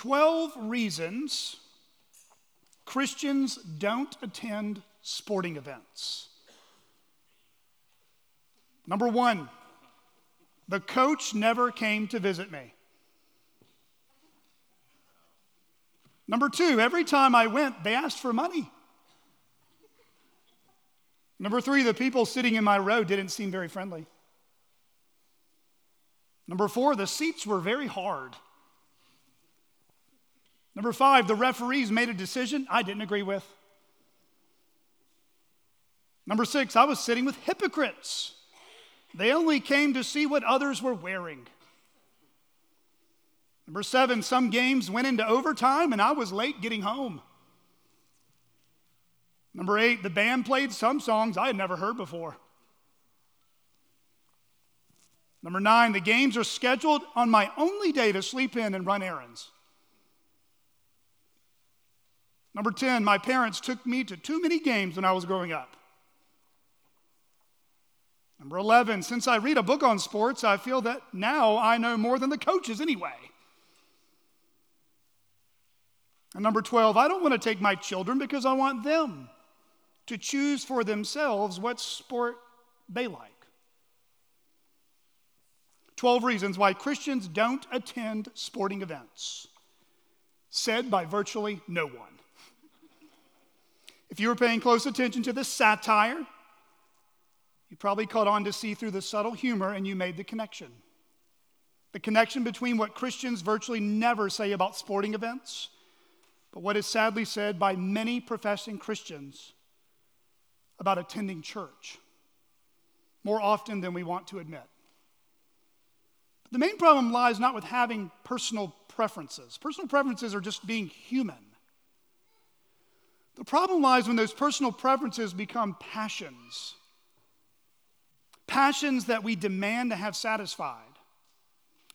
12 reasons Christians don't attend sporting events. Number one, the coach never came to visit me. Number two, every time I went, they asked for money. Number three, the people sitting in my row didn't seem very friendly. Number four, the seats were very hard. Number five, the referees made a decision I didn't agree with. Number six, I was sitting with hypocrites. They only came to see what others were wearing. Number seven, some games went into overtime and I was late getting home. Number eight, the band played some songs I had never heard before. Number nine, the games are scheduled on my only day to sleep in and run errands. Number 10, my parents took me to too many games when I was growing up. Number 11, since I read a book on sports, I feel that now I know more than the coaches anyway. And number 12, I don't want to take my children because I want them to choose for themselves what sport they like. 12 reasons why Christians don't attend sporting events, said by virtually no one. If you were paying close attention to the satire, you probably caught on to see through the subtle humor and you made the connection. The connection between what Christians virtually never say about sporting events but what is sadly said by many professing Christians about attending church more often than we want to admit. But the main problem lies not with having personal preferences, personal preferences are just being human. The problem lies when those personal preferences become passions. Passions that we demand to have satisfied.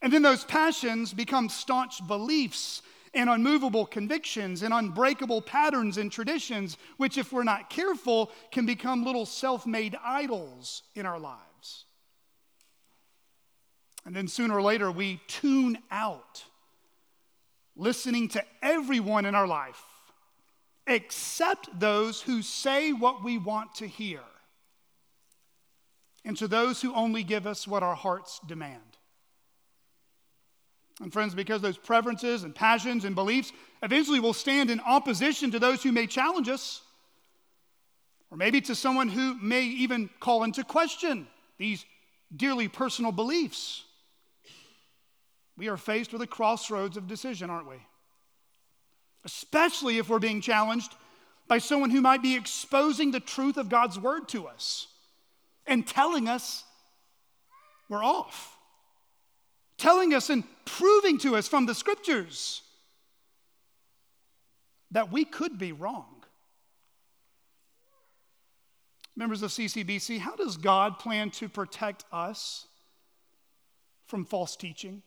And then those passions become staunch beliefs and unmovable convictions and unbreakable patterns and traditions, which, if we're not careful, can become little self made idols in our lives. And then sooner or later, we tune out listening to everyone in our life except those who say what we want to hear, and to those who only give us what our hearts demand. And friends, because those preferences and passions and beliefs eventually will stand in opposition to those who may challenge us, or maybe to someone who may even call into question these dearly personal beliefs. We are faced with a crossroads of decision, aren't we? Especially if we're being challenged by someone who might be exposing the truth of God's word to us and telling us we're off telling us and proving to us from the scriptures that we could be wrong. Members of CCBC, how does God plan to protect us from false teaching?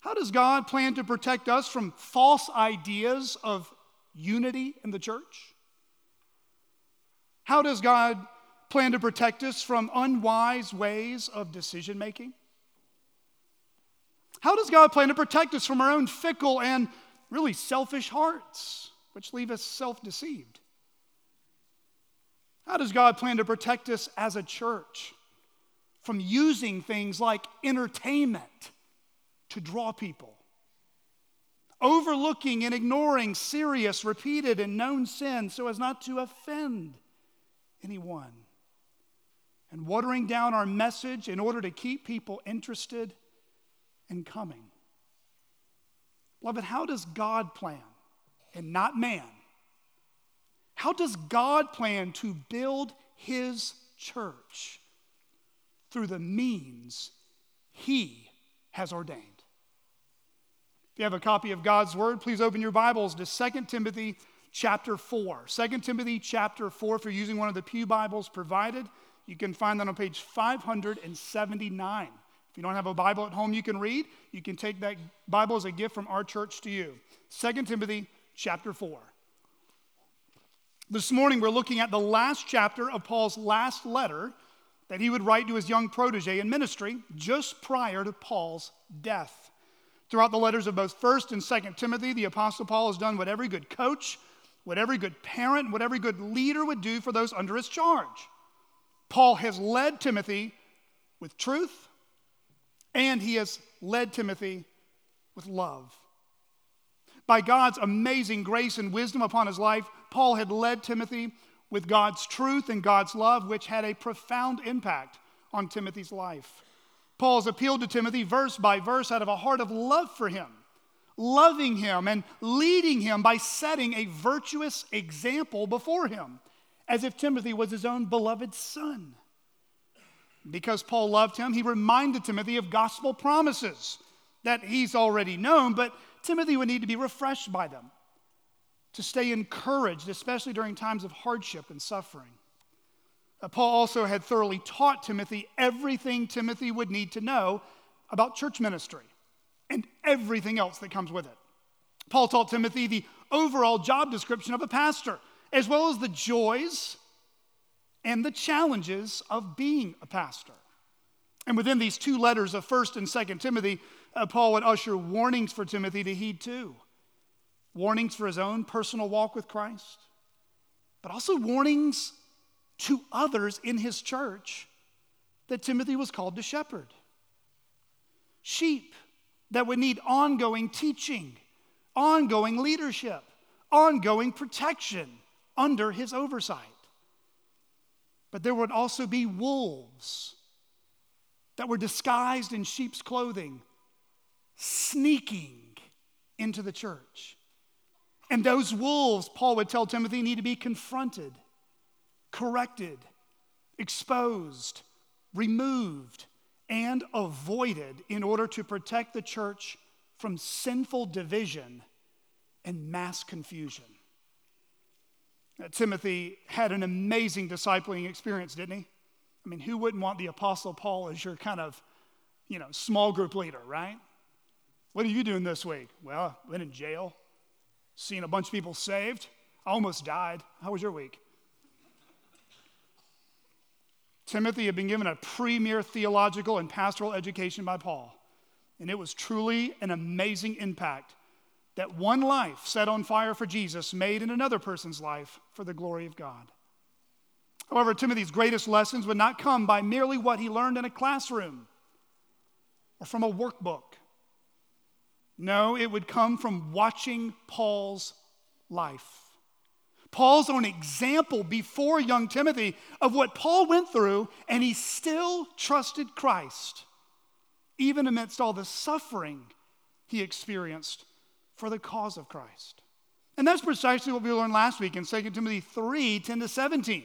How does God plan to protect us from false ideas of unity in the church? How does God plan to protect us from unwise ways of decision making? How does God plan to protect us from our own fickle and really selfish hearts, which leave us self deceived? How does God plan to protect us as a church from using things like entertainment to draw people? Overlooking and ignoring serious, repeated, and known sins so as not to offend anyone. And watering down our message in order to keep people interested and coming. Beloved, how does God plan and not man? How does God plan to build his church through the means he has ordained? You have a copy of God's word, please open your Bibles to 2 Timothy chapter 4. 2 Timothy chapter 4, if you're using one of the Pew Bibles provided, you can find that on page 579. If you don't have a Bible at home you can read, you can take that Bible as a gift from our church to you. 2 Timothy chapter 4. This morning we're looking at the last chapter of Paul's last letter that he would write to his young protege in ministry just prior to Paul's death. Throughout the letters of both 1st and 2nd Timothy, the Apostle Paul has done what every good coach, what every good parent, what every good leader would do for those under his charge. Paul has led Timothy with truth, and he has led Timothy with love. By God's amazing grace and wisdom upon his life, Paul had led Timothy with God's truth and God's love, which had a profound impact on Timothy's life. Paul's appealed to Timothy verse by verse out of a heart of love for him, loving him and leading him by setting a virtuous example before him, as if Timothy was his own beloved son. Because Paul loved him, he reminded Timothy of gospel promises that he's already known, but Timothy would need to be refreshed by them to stay encouraged, especially during times of hardship and suffering. Uh, Paul also had thoroughly taught Timothy everything Timothy would need to know about church ministry and everything else that comes with it. Paul taught Timothy the overall job description of a pastor, as well as the joys and the challenges of being a pastor. And within these two letters of 1st and 2nd Timothy, uh, Paul would usher warnings for Timothy to heed too. Warnings for his own personal walk with Christ, but also warnings to others in his church that Timothy was called to shepherd. Sheep that would need ongoing teaching, ongoing leadership, ongoing protection under his oversight. But there would also be wolves that were disguised in sheep's clothing, sneaking into the church. And those wolves, Paul would tell Timothy, need to be confronted corrected, exposed, removed, and avoided in order to protect the church from sinful division and mass confusion. Uh, Timothy had an amazing discipling experience, didn't he? I mean, who wouldn't want the Apostle Paul as your kind of, you know, small group leader, right? What are you doing this week? Well, been in jail, seen a bunch of people saved, I almost died. How was your week? Timothy had been given a premier theological and pastoral education by Paul, and it was truly an amazing impact that one life set on fire for Jesus made in another person's life for the glory of God. However, Timothy's greatest lessons would not come by merely what he learned in a classroom or from a workbook. No, it would come from watching Paul's life. Paul's own example before young Timothy of what Paul went through, and he still trusted Christ, even amidst all the suffering he experienced for the cause of Christ. And that's precisely what we learned last week in 2 Timothy 3 10 to 17.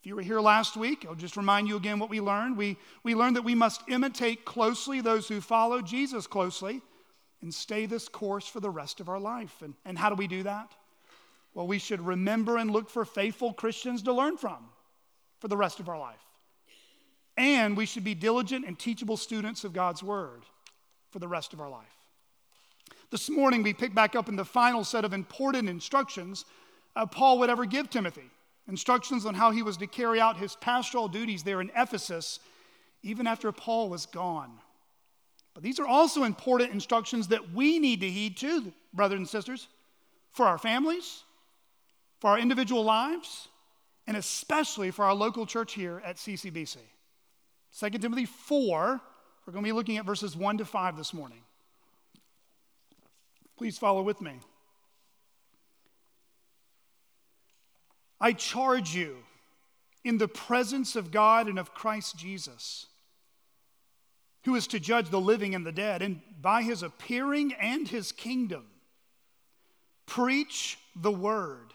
If you were here last week, I'll just remind you again what we learned. We, we learned that we must imitate closely those who follow Jesus closely and stay this course for the rest of our life. And, and how do we do that? Well, we should remember and look for faithful Christians to learn from for the rest of our life. And we should be diligent and teachable students of God's Word for the rest of our life. This morning, we pick back up in the final set of important instructions uh, Paul would ever give Timothy instructions on how he was to carry out his pastoral duties there in Ephesus, even after Paul was gone. But these are also important instructions that we need to heed too, brothers and sisters, for our families, for our individual lives, and especially for our local church here at CCBC. 2 Timothy 4, we're going to be looking at verses 1 to 5 this morning. Please follow with me. I charge you in the presence of God and of Christ Jesus, who is to judge the living and the dead, and by his appearing and his kingdom, preach the word.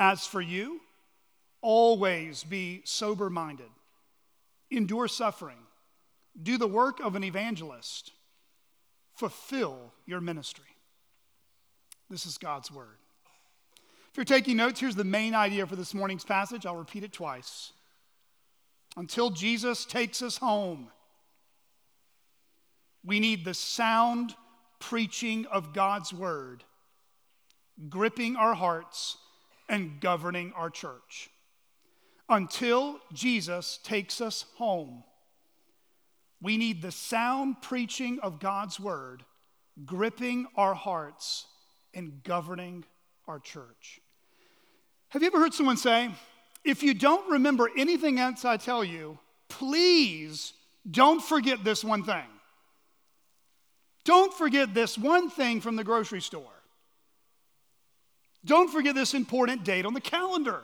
As for you, always be sober minded, endure suffering, do the work of an evangelist, fulfill your ministry. This is God's word. If you're taking notes, here's the main idea for this morning's passage. I'll repeat it twice. Until Jesus takes us home, we need the sound preaching of God's word, gripping our hearts and governing our church. Until Jesus takes us home, we need the sound preaching of God's word, gripping our hearts and governing our church. Have you ever heard someone say, if you don't remember anything else I tell you, please don't forget this one thing? Don't forget this one thing from the grocery store. Don't forget this important date on the calendar.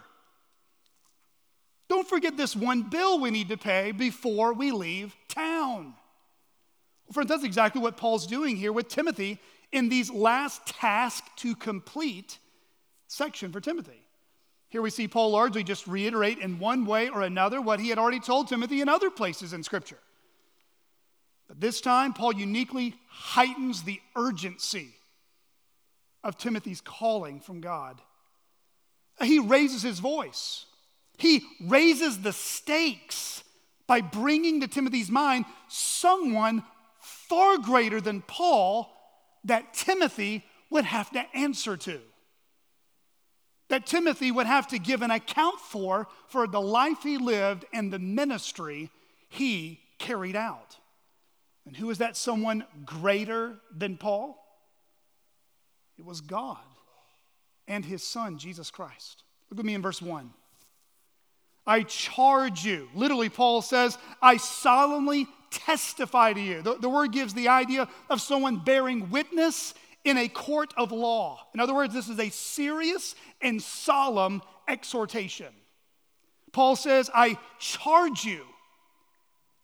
Don't forget this one bill we need to pay before we leave town. Well, friends, that's exactly what Paul's doing here with Timothy in these last task to complete section for Timothy. Here we see Paul largely just reiterate in one way or another what he had already told Timothy in other places in Scripture. But this time, Paul uniquely heightens the urgency of Timothy's calling from God. He raises his voice, he raises the stakes by bringing to Timothy's mind someone far greater than Paul that Timothy would have to answer to. That Timothy would have to give an account for for the life he lived and the ministry he carried out. And who is that someone greater than Paul? It was God and his son, Jesus Christ. Look at me in verse 1. I charge you. Literally, Paul says, I solemnly testify to you. The, the, word gives the idea of someone bearing witness in a court of law. In other words, this is a serious and solemn exhortation. Paul says, I charge you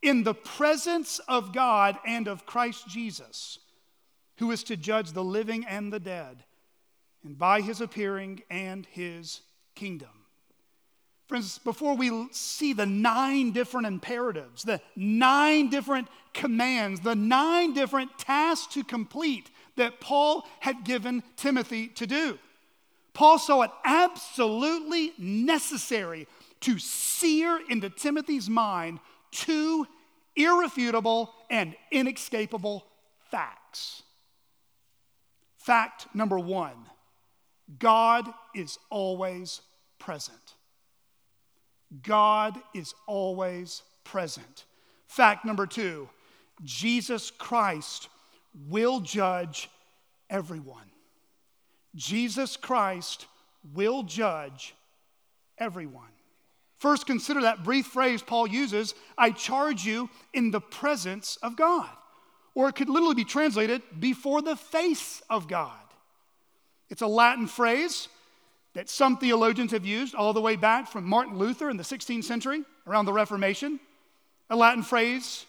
in the presence of God and of Christ Jesus, who is to judge the living and the dead, and by his appearing and his kingdom. Friends, before we see the nine different imperatives, the nine different commands, the nine different tasks to complete that Paul had given Timothy to do, Paul saw it absolutely necessary to sear into Timothy's mind two irrefutable and inescapable facts. Fact number one God is always present. God is always present. Fact number two Jesus Christ will judge everyone. Jesus Christ will judge everyone. First, consider that brief phrase Paul uses I charge you in the presence of God. Or it could literally be translated before the face of God. It's a Latin phrase that some theologians have used all the way back from Martin Luther in the 16th century, around the Reformation. A Latin phrase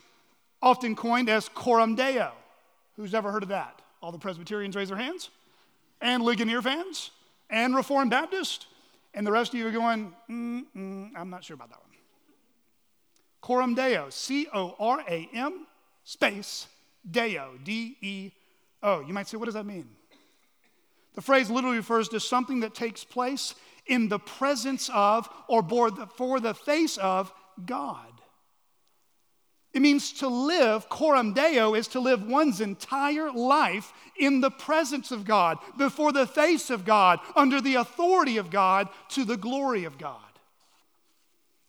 often coined as coram deo. Who's ever heard of that? All the Presbyterians raise their hands? And Ligonier fans? And Reformed Baptist? And the rest of you are going, I'm not sure about that one. Coram Deo, C O R A M space Deo, D E O. You might say, what does that mean? The phrase literally refers to something that takes place in the presence of or for the face of God. It means to live, coram deo, is to live one's entire life in the presence of God, before the face of God, under the authority of God, to the glory of God.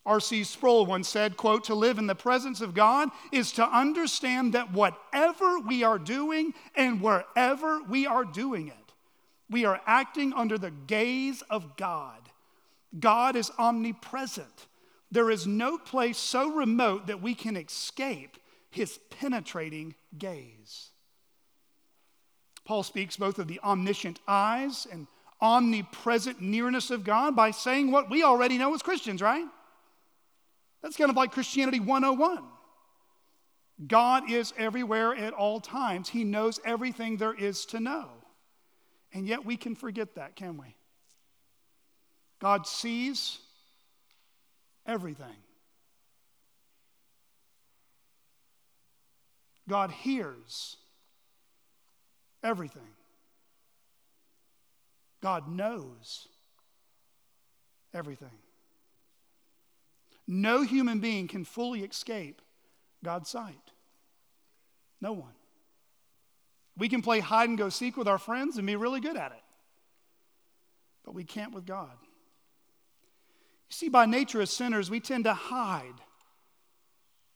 R.C. Sproul once said, quote, to live in the presence of God is to understand that whatever we are doing and wherever we are doing it, we are acting under the gaze of God. God is omnipresent. There is no place so remote that we can escape his penetrating gaze. Paul speaks both of the omniscient eyes and omnipresent nearness of God by saying what we already know as Christians, right? That's kind of like Christianity 101. God is everywhere at all times, He knows everything there is to know. And yet we can forget that, can we? God sees, everything. God hears everything. God knows everything. No human being can fully escape God's sight. No one. We can play hide and go seek with our friends and be really good at it, but we can't with God. You see, by nature as sinners, we tend to hide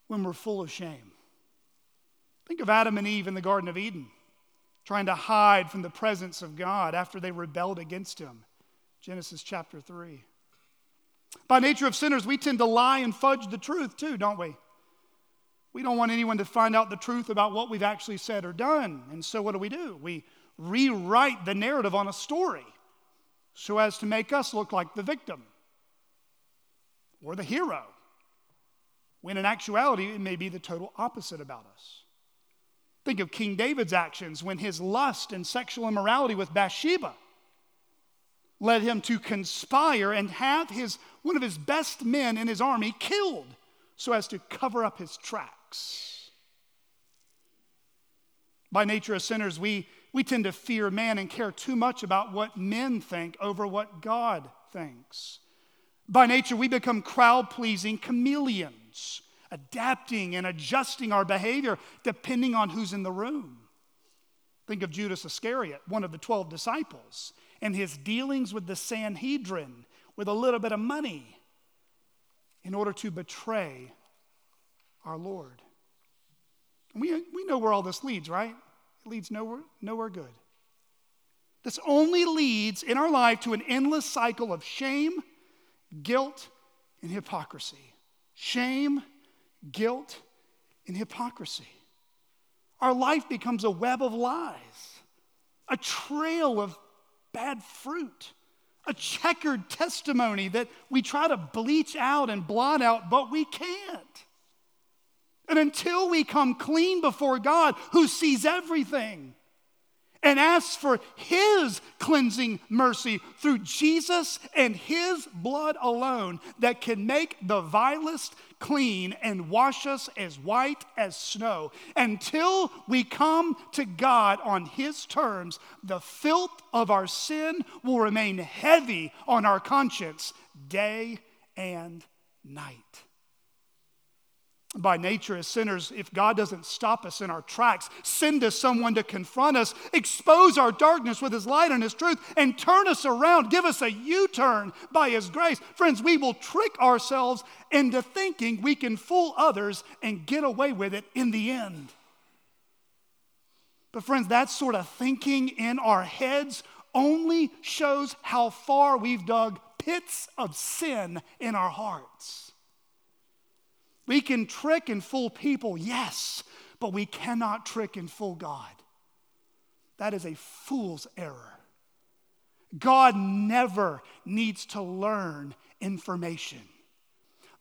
when we're full of shame. Think of Adam and Eve in the Garden of Eden, trying to hide from the presence of God after they rebelled against Him. Genesis chapter 3. By nature of sinners, we tend to lie and fudge the truth too, don't we? We don't want anyone to find out the truth about what we've actually said or done. And so, what do we do? We rewrite the narrative on a story so as to make us look like the victim or the hero, when in actuality, it may be the total opposite about us. Think of King David's actions when his lust and sexual immorality with Bathsheba led him to conspire and have his, one of his best men in his army killed so as to cover up his tracks. By nature, as sinners, we, we tend to fear man and care too much about what men think over what God thinks. By nature, we become crowd pleasing chameleons adapting and adjusting our behavior depending on who's in the room. Think of Judas Iscariot, one of the 12 disciples, and his dealings with the Sanhedrin with a little bit of money in order to betray our Lord. we, we know where all this leads, right? It leads nowhere, nowhere good. This only leads in our life to an endless cycle of shame, guilt, and hypocrisy. Shame, guilt, and hypocrisy. Our life becomes a web of lies, a trail of bad fruit, a checkered testimony that we try to bleach out and blot out, but we can't. And until we come clean before God, who sees everything, and asks for His cleansing mercy through Jesus and His blood alone that can make the vilest clean and wash us as white as snow. Until we come to God on His terms, the filth of our sin will remain heavy on our conscience day and night by nature as sinners, if God doesn't stop us in our tracks, send us someone to confront us, expose our darkness with His light and His truth, and turn us around, give us a U turn by His grace, friends, we will trick ourselves into thinking we can fool others and get away with it in the end. But, friends, that sort of thinking in our heads only shows how far we've dug pits of sin in our hearts. We can trick and fool people, yes, but we cannot trick and fool God. That is a fool's error. God never needs to learn information.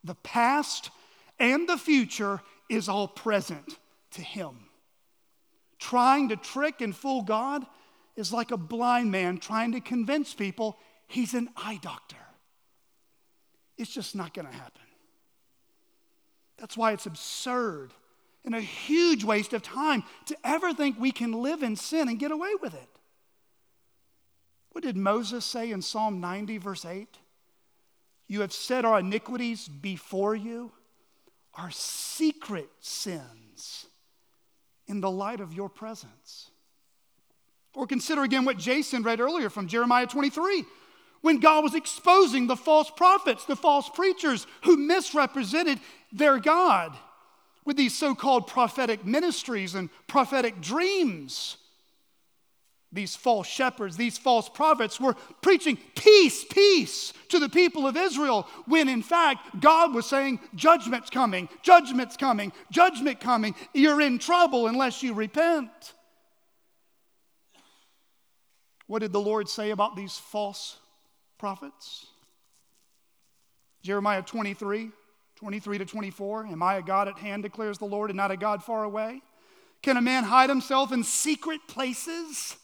The past and the future is all present to Him. Trying to trick and fool God is like a blind man trying to convince people he's an eye doctor. It's just not going to happen. That's why it's absurd and a huge waste of time to ever think we can live in sin and get away with it. What did Moses say in Psalm 90, verse 8? You have set our iniquities before you, our secret sins, in the light of your presence. Or consider again what Jason read earlier from Jeremiah 23 when God was exposing the false prophets, the false preachers who misrepresented their God with these so called prophetic ministries and prophetic dreams. These false shepherds, these false prophets were preaching peace, peace to the people of Israel, when in fact God was saying, Judgment's coming, judgment's coming, judgment coming. You're in trouble unless you repent. What did the Lord say about these false prophets. Jeremiah 23, 23 to 24. Am I a God at hand, declares the Lord, and not a God far away? Can a man hide himself in secret places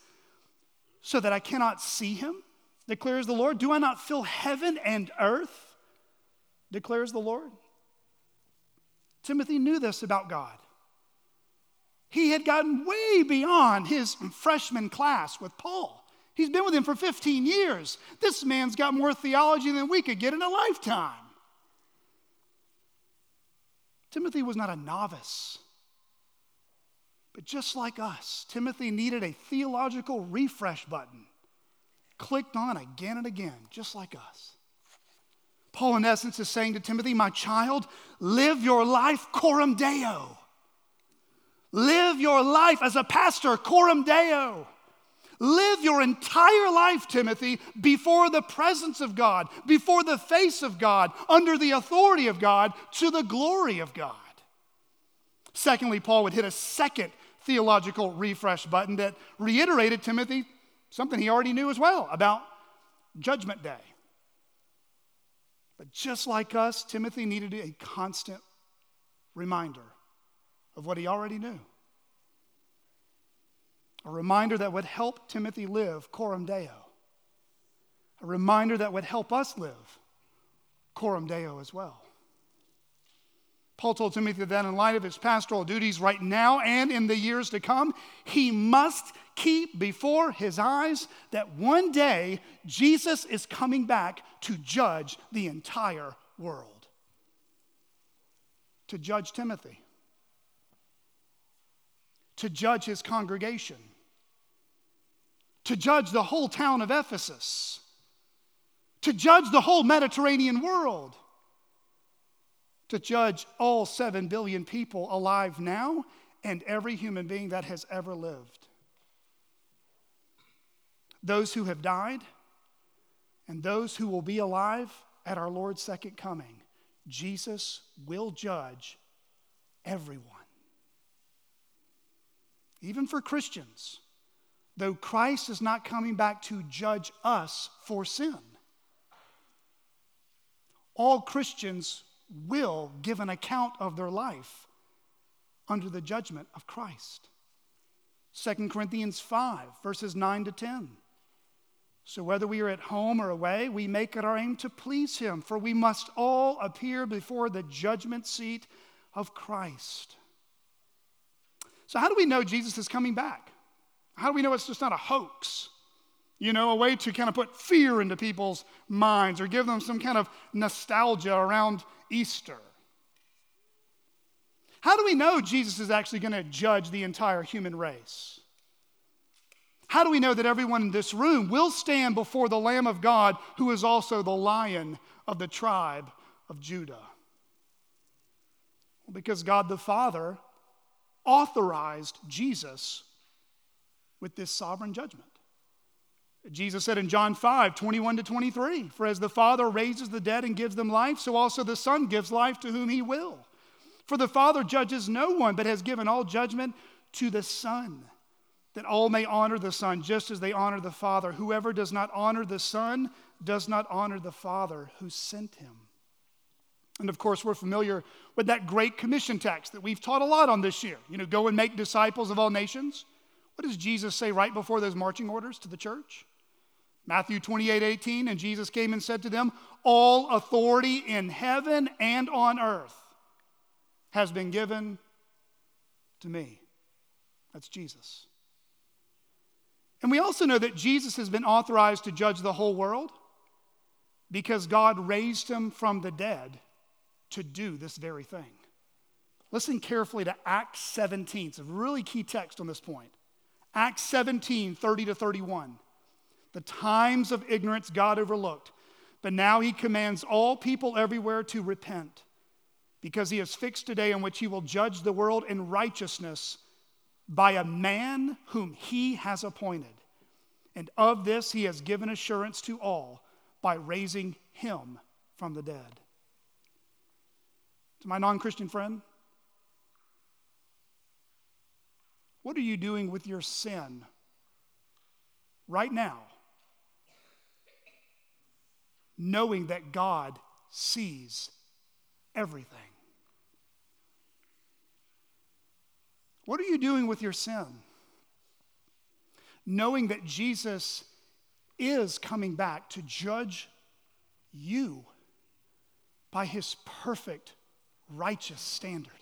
so that I cannot see him? declares the Lord. Do I not fill heaven and earth? declares the Lord. Timothy knew this about God. He had gotten way beyond his freshman class with Paul. He's been with him for 15 years. This man's got more theology than we could get in a lifetime. Timothy was not a novice. But just like us, Timothy needed a theological refresh button, clicked on again and again, just like us. Paul, in essence, is saying to Timothy, My child, live your life coram deo. Live your life as a pastor, coram deo. Live your entire life, Timothy, before the presence of God, before the face of God, under the authority of God, to the glory of God. Secondly, Paul would hit a second theological refresh button that reiterated Timothy something he already knew as well about Judgment Day. But just like us, Timothy needed a constant reminder of what he already knew. A reminder that would help Timothy live coram deo. A reminder that would help us live coram deo as well. Paul told Timothy that in light of his pastoral duties right now and in the years to come, he must keep before his eyes that one day Jesus is coming back to judge the entire world. To judge Timothy, to judge his congregation, to judge the whole town of Ephesus, to judge the whole Mediterranean world to judge all 7 billion people alive now and every human being that has ever lived. Those who have died and those who will be alive at our Lord's second coming, Jesus will judge everyone. Even for Christians, though Christ is not coming back to judge us for sin. All Christians will give an account of their life under the judgment of Christ. 2 Corinthians 5, verses 9 to 10. So, whether we are at home or away, we make it our aim to please Him, for we must all appear before the judgment seat of Christ. So, how do we know Jesus is coming back? How do we know it's just not a hoax? you know, a way to kind of put fear into people's minds or give them some kind of nostalgia around Easter. How do we know Jesus is actually going to judge the entire human race? How do we know that everyone in this room will stand before the Lamb of God, who is also the lion of the tribe of Judah? Well, because God the Father authorized Jesus with this sovereign judgment. Jesus said in John 5, 21 to 23, For as the Father raises the dead and gives them life, so also the Son gives life to whom he will. For the Father judges no one, but has given all judgment to the Son, that all may honor the Son just as they honor the Father. Whoever does not honor the Son does not honor the Father who sent him. And of course, we're familiar with that great commission text that we've taught a lot on this year. You know, go and make disciples of all nations. What does Jesus say right before those marching orders to the church? Matthew 28 18, and Jesus came and said to them, All authority in heaven and on earth has been given to me. That's Jesus. And we also know that Jesus has been authorized to judge the whole world because God raised him from the dead to do this very thing. Listen carefully to Acts 17. It's a really key text on this point. Acts 17, 30 to 31. The times of ignorance God overlooked, but now he commands all people everywhere to repent because he has fixed a day in which he will judge the world in righteousness by a man whom he has appointed. And of this he has given assurance to all by raising him from the dead. To my non Christian friend, what are you doing with your sin right now knowing that God sees everything. What are you doing with your sin? Knowing that Jesus is coming back to judge you by his perfect, righteous standard.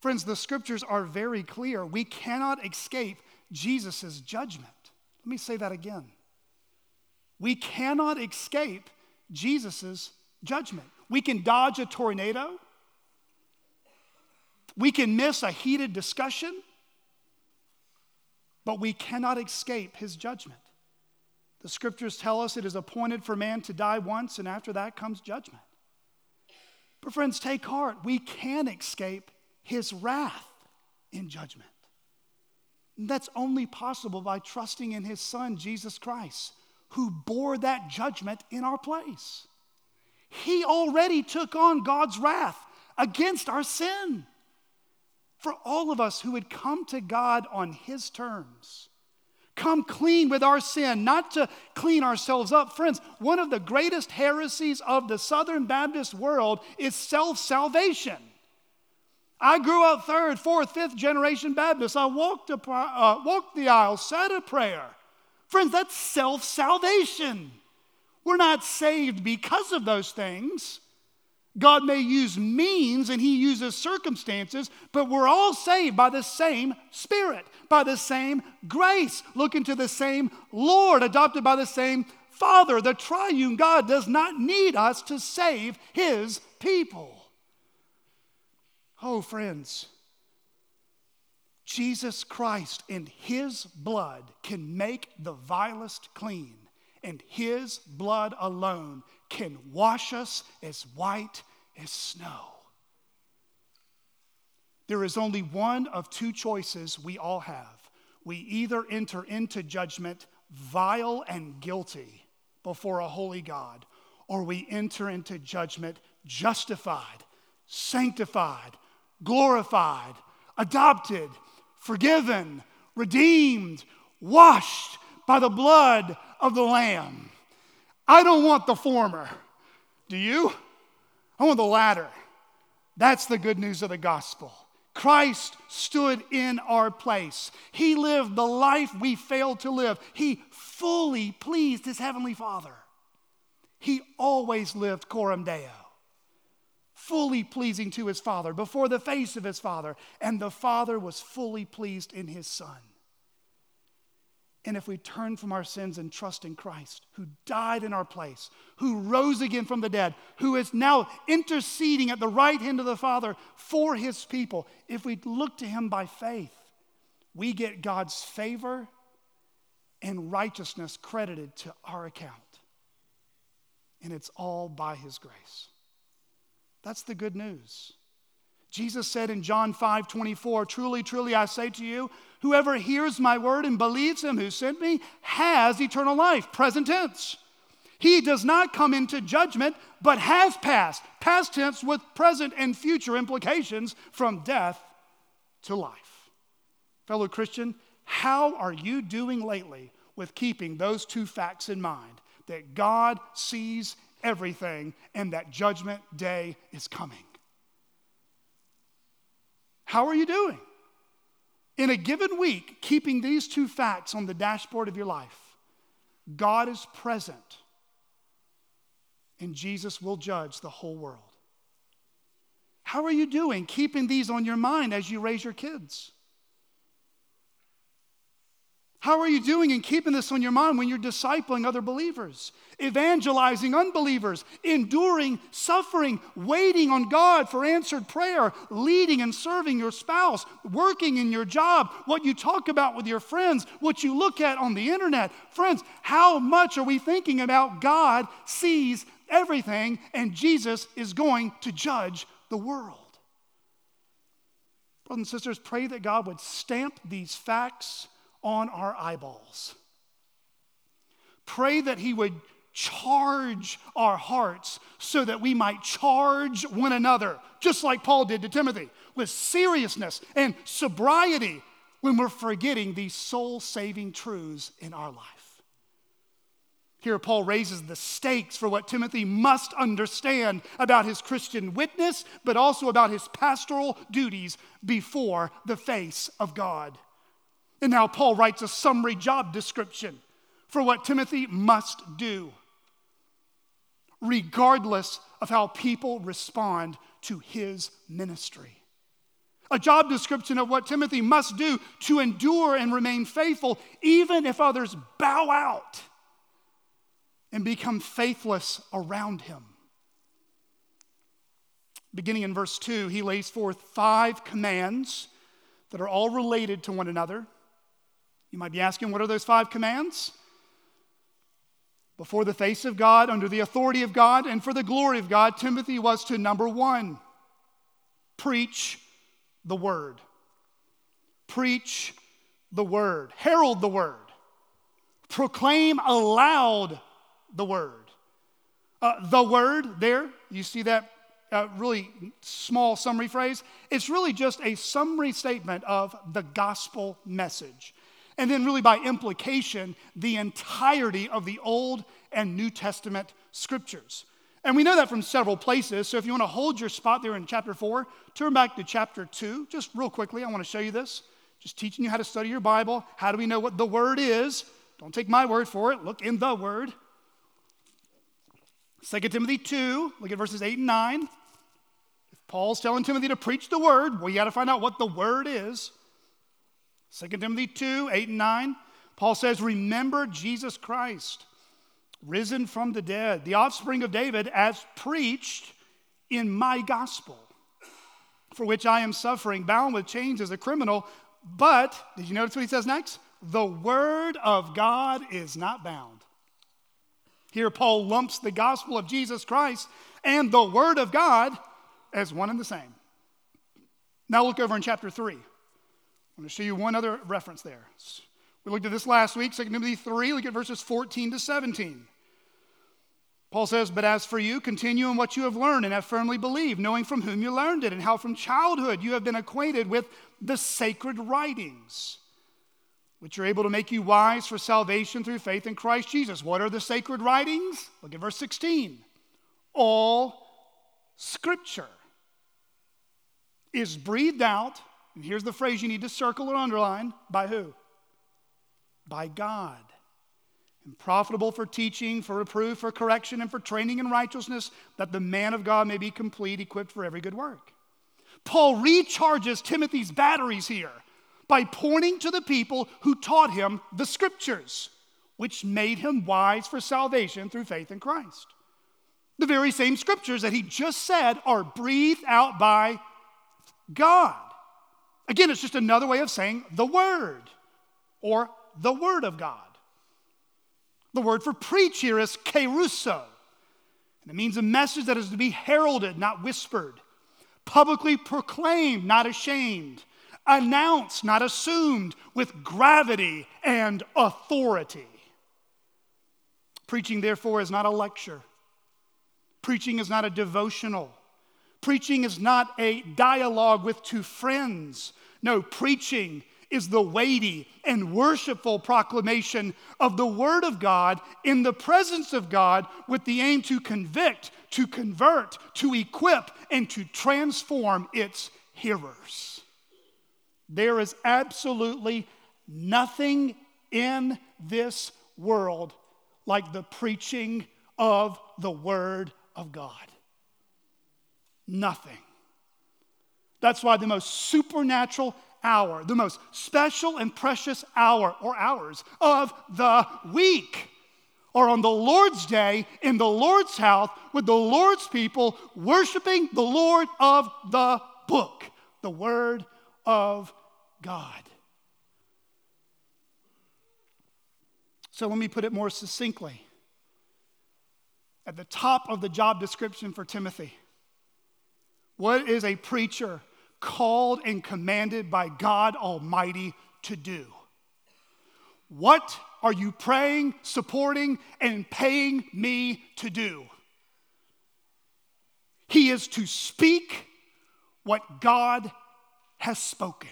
Friends, the scriptures are very clear. We cannot escape Jesus' judgment. Let me say that again. We cannot escape Jesus' judgment. We can dodge a tornado, we can miss a heated discussion, but we cannot escape his judgment. The scriptures tell us it is appointed for man to die once, and after that comes judgment. But, friends, take heart. We can escape his wrath in judgment. And that's only possible by trusting in his son, Jesus Christ, who bore that judgment in our place. He already took on God's wrath against our sin for all of us who would come to God on his terms come clean with our sin, not to clean ourselves up. Friends, one of the greatest heresies of the Southern Baptist world is self salvation. I grew up third, fourth, fifth generation Baptist. I walked, a, uh, walked the aisle, said a prayer. Friends, that's self salvation. We're not saved because of those things. God may use means and He uses circumstances, but we're all saved by the same Spirit, by the same grace, looking to the same Lord, adopted by the same Father. The triune God does not need us to save His people. Oh, friends, Jesus Christ and His blood can make the vilest clean, and His blood alone can wash us as white as snow. There is only one of two choices we all have. We either enter into judgment vile and guilty before a holy God, or we enter into judgment justified, sanctified, glorified, adopted, forgiven, redeemed, washed by the blood of the Lamb. I don't want the former. Do you? I want the latter. That's the good news of the gospel. Christ stood in our place. He lived the life we failed to live. He fully pleased his heavenly Father. He always lived coram deo, fully pleasing to his Father, before the face of his Father, and the Father was fully pleased in his Son. And if we turn from our sins and trust in Christ, who died in our place, who rose again from the dead, who is now interceding at the right hand of the Father for his people, if we look to him by faith, we get God's favor and righteousness credited to our account. And it's all by his grace. That's the good news. Jesus said in John 5 24, Truly, truly, I say to you, whoever hears my word and believes him who sent me has eternal life. Present tense. He does not come into judgment, but has passed. Past tense with present and future implications from death to life. Fellow Christian, how are you doing lately with keeping those two facts in mind that God sees everything and that judgment day is coming? How are you doing? In a given week, keeping these two facts on the dashboard of your life God is present, and Jesus will judge the whole world. How are you doing keeping these on your mind as you raise your kids? How are you doing in keeping this on your mind when you're discipling other believers, evangelizing unbelievers, enduring suffering, waiting on God for answered prayer, leading and serving your spouse, working in your job, what you talk about with your friends, what you look at on the internet? Friends, how much are we thinking about God sees everything and Jesus is going to judge the world? Brothers and sisters, pray that God would stamp these facts on our eyeballs. Pray that He would charge our hearts so that we might charge one another, just like Paul did to Timothy, with seriousness and sobriety when we're forgetting these soul saving truths in our life. Here, Paul raises the stakes for what Timothy must understand about his Christian witness, but also about his pastoral duties before the face of God. And now Paul writes a summary job description for what Timothy must do, regardless of how people respond to his ministry. a job description of what Timothy must do to endure and remain faithful, even if others bow out and become faithless around him. Beginning in verse 2, he lays forth five commands that are all related to one another. You might be asking, what are those five commands? Before the face of God, under the authority of God, and for the glory of God, Timothy was to number one, preach the word. Preach the word. Herald the word. Proclaim aloud the word. Uh, the word there, you see that uh, really small summary phrase? It's really just a summary statement of the gospel message. And then, really, by implication, the entirety of the Old and New Testament scriptures. And we know that from several places. So if you want to hold your spot there in chapter 4, turn back to chapter 2. Just real quickly, I want to show you this. Just teaching you how to study your Bible. How do we know what the Word is? Don't take my word for it. Look in the Word. 2 Timothy 2, look at verses 8 and 9. If Paul's telling Timothy to preach the Word, well, you got to find out what the Word is. 2 Timothy 2, 8 and 9. Paul says, Remember Jesus Christ risen from the dead, the offspring of David, as preached in my gospel, for which I am suffering, bound with chains as a criminal. But, did you notice what he says next? The word of God is not bound. Here, Paul lumps the gospel of Jesus Christ and the word of God as one and the same. Now, look over in chapter 3. I'm going to show you one other reference there. We looked at this last week, 2 Timothy 3, look at verses 14 to 17. Paul says, But as for you, continue in what you have learned and have firmly believed, knowing from whom you learned it, and how from childhood you have been acquainted with the sacred writings, which are able to make you wise for salvation through faith in Christ Jesus. What are the sacred writings? Look at verse 16. All scripture is breathed out, and here's the phrase you need to circle or underline by who? by God and profitable for teaching, for reproof, for correction, and for training in righteousness, that the man of God may be complete, equipped for every good work. Paul recharges Timothy's batteries here by pointing to the people who taught him the scriptures, which made him wise for salvation through faith in Christ. The very same scriptures that he just said are breathed out by God. Again, it's just another way of saying the Word or the Word of God. The word for preach here is kerusso. And it means a message that is to be heralded, not whispered, publicly proclaimed, not ashamed, announced, not assumed, with gravity and authority. Preaching, therefore, is not a lecture. Preaching is not a devotional. Preaching is not a dialogue with two friends. No, preaching is the weighty and worshipful proclamation of the Word of God in the presence of God with the aim to convict, to convert, to equip, and to transform its hearers. There is absolutely nothing in this world like the preaching of the Word of God. Nothing. That's why the most supernatural hour, the most special and precious hour or hours of the week, are on the Lord's day in the Lord's house with the Lord's people worshiping the Lord of the book, the Word of God. So let me put it more succinctly. At the top of the job description for Timothy, what is a preacher called and commanded by God Almighty to do? What are you praying, supporting, and paying me to do? He is to speak what God has spoken.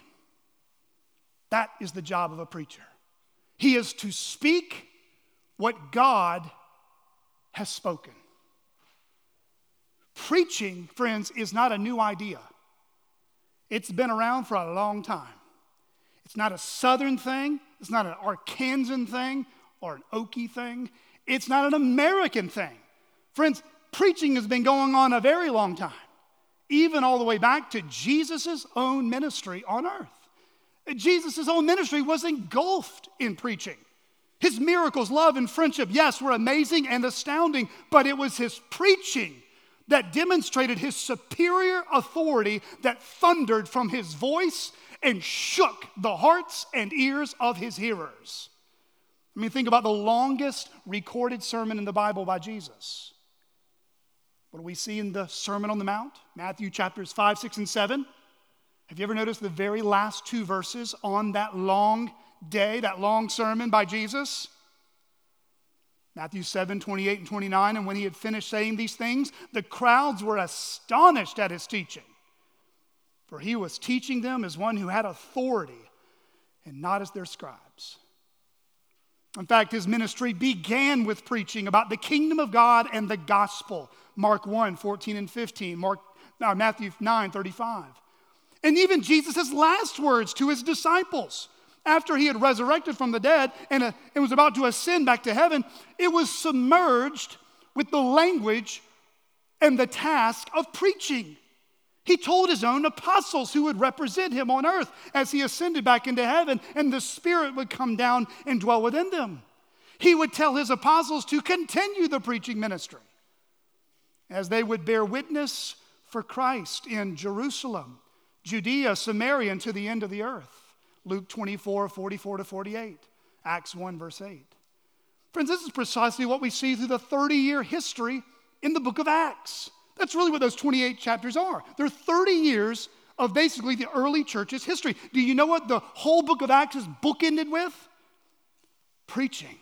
That is the job of a preacher. He is to speak what God has spoken. Preaching, friends, is not a new idea. It's been around for a long time. It's not a southern thing, it's not an Arkansan thing or an Okie thing, it's not an American thing. Friends, preaching has been going on a very long time. even all the way back to Jesus' own ministry on earth. Jesus' own ministry was engulfed in preaching. His miracles, love, and friendship, yes, were amazing and astounding, but it was his preaching that demonstrated his superior authority that thundered from his voice and shook the hearts and ears of his hearers. I mean, think about the longest recorded sermon in the Bible by Jesus. What do we see in the Sermon on the Mount? Matthew chapters 5, 6, and 7. Have you ever noticed the very last two verses on that long day, that long sermon by Jesus? Matthew 7, 28 and 29. And when he had finished saying these things, the crowds were astonished at his teaching. For he was teaching them as one who had authority and not as their scribes. In fact, his ministry began with preaching about the kingdom of God and the gospel. Mark 1, 14 and 15, Mark, uh, Matthew 9, 35. And even Jesus' last words to his disciples after he had resurrected from the dead and, uh, and was about to ascend back to heaven, it was submerged with the language and the task of preaching. He told his own apostles who would represent him on earth as he ascended back into heaven, and the Spirit would come down and dwell within them. He would tell his apostles to continue the preaching ministry as they would bear witness for Christ in Jerusalem, Judea, Samaria, and to the end of the earth. Luke 24, 44 to 48, Acts 1, verse 8. Friends, this is precisely what we see through the 30 year history in the book of Acts. That's really what those 28 chapters are. They're 30 years of basically the early church's history. Do you know what the whole book of Acts is bookended with? Preaching.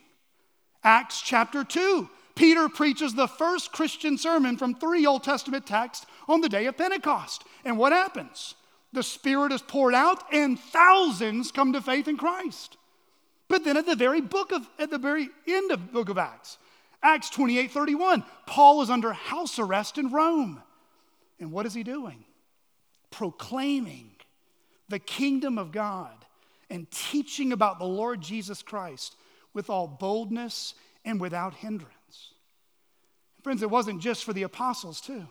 Acts chapter 2. Peter preaches the first Christian sermon from three Old Testament texts on the day of Pentecost. And what happens? The Spirit is poured out and thousands come to faith in Christ. But then at the very book of at the very end of the book of Acts, Acts 28 31. Paul is under house arrest in Rome. And what is he doing? Proclaiming the kingdom of God and teaching about the Lord Jesus Christ with all boldness and without hindrance. Friends, it wasn't just for the apostles, too.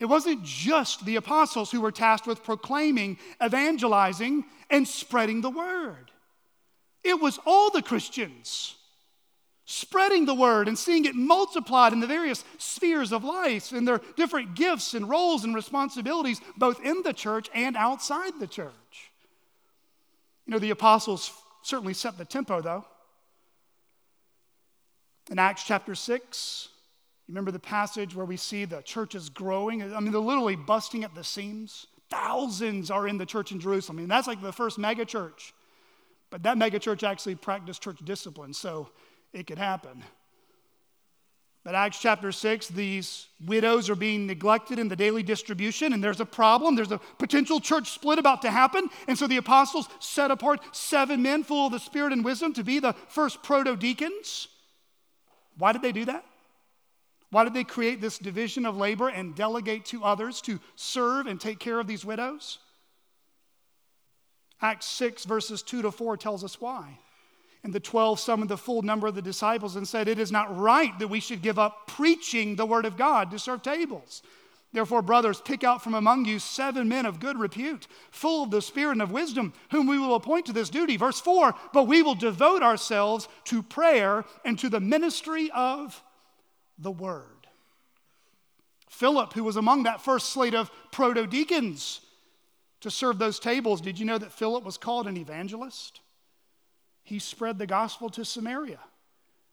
It wasn't just the apostles who were tasked with proclaiming, evangelizing, and spreading the word. It was all the Christians spreading the word and seeing it multiplied in the various spheres of life and their different gifts and roles and responsibilities, both in the church and outside the church. You know, the apostles certainly set the tempo, though. In Acts chapter 6, you remember the passage where we see the church is growing? I mean, they're literally busting at the seams. Thousands are in the church in Jerusalem. I mean, that's like the first mega church. But that mega church actually practiced church discipline. So it could happen. But Acts chapter 6, these widows are being neglected in the daily distribution, and there's a problem. There's a potential church split about to happen. And so the apostles set apart seven men full of the Spirit and wisdom to be the first proto deacons. Why did they do that? Why did they create this division of labor and delegate to others to serve and take care of these widows? Acts 6, verses 2 to 4 tells us why. And the 12 summoned the full number of the disciples and said, It is not right that we should give up preaching the word of God to serve tables. Therefore, brothers, pick out from among you seven men of good repute, full of the spirit and of wisdom, whom we will appoint to this duty. Verse 4 But we will devote ourselves to prayer and to the ministry of the word. Philip, who was among that first slate of proto deacons to serve those tables, did you know that Philip was called an evangelist? he spread the gospel to Samaria.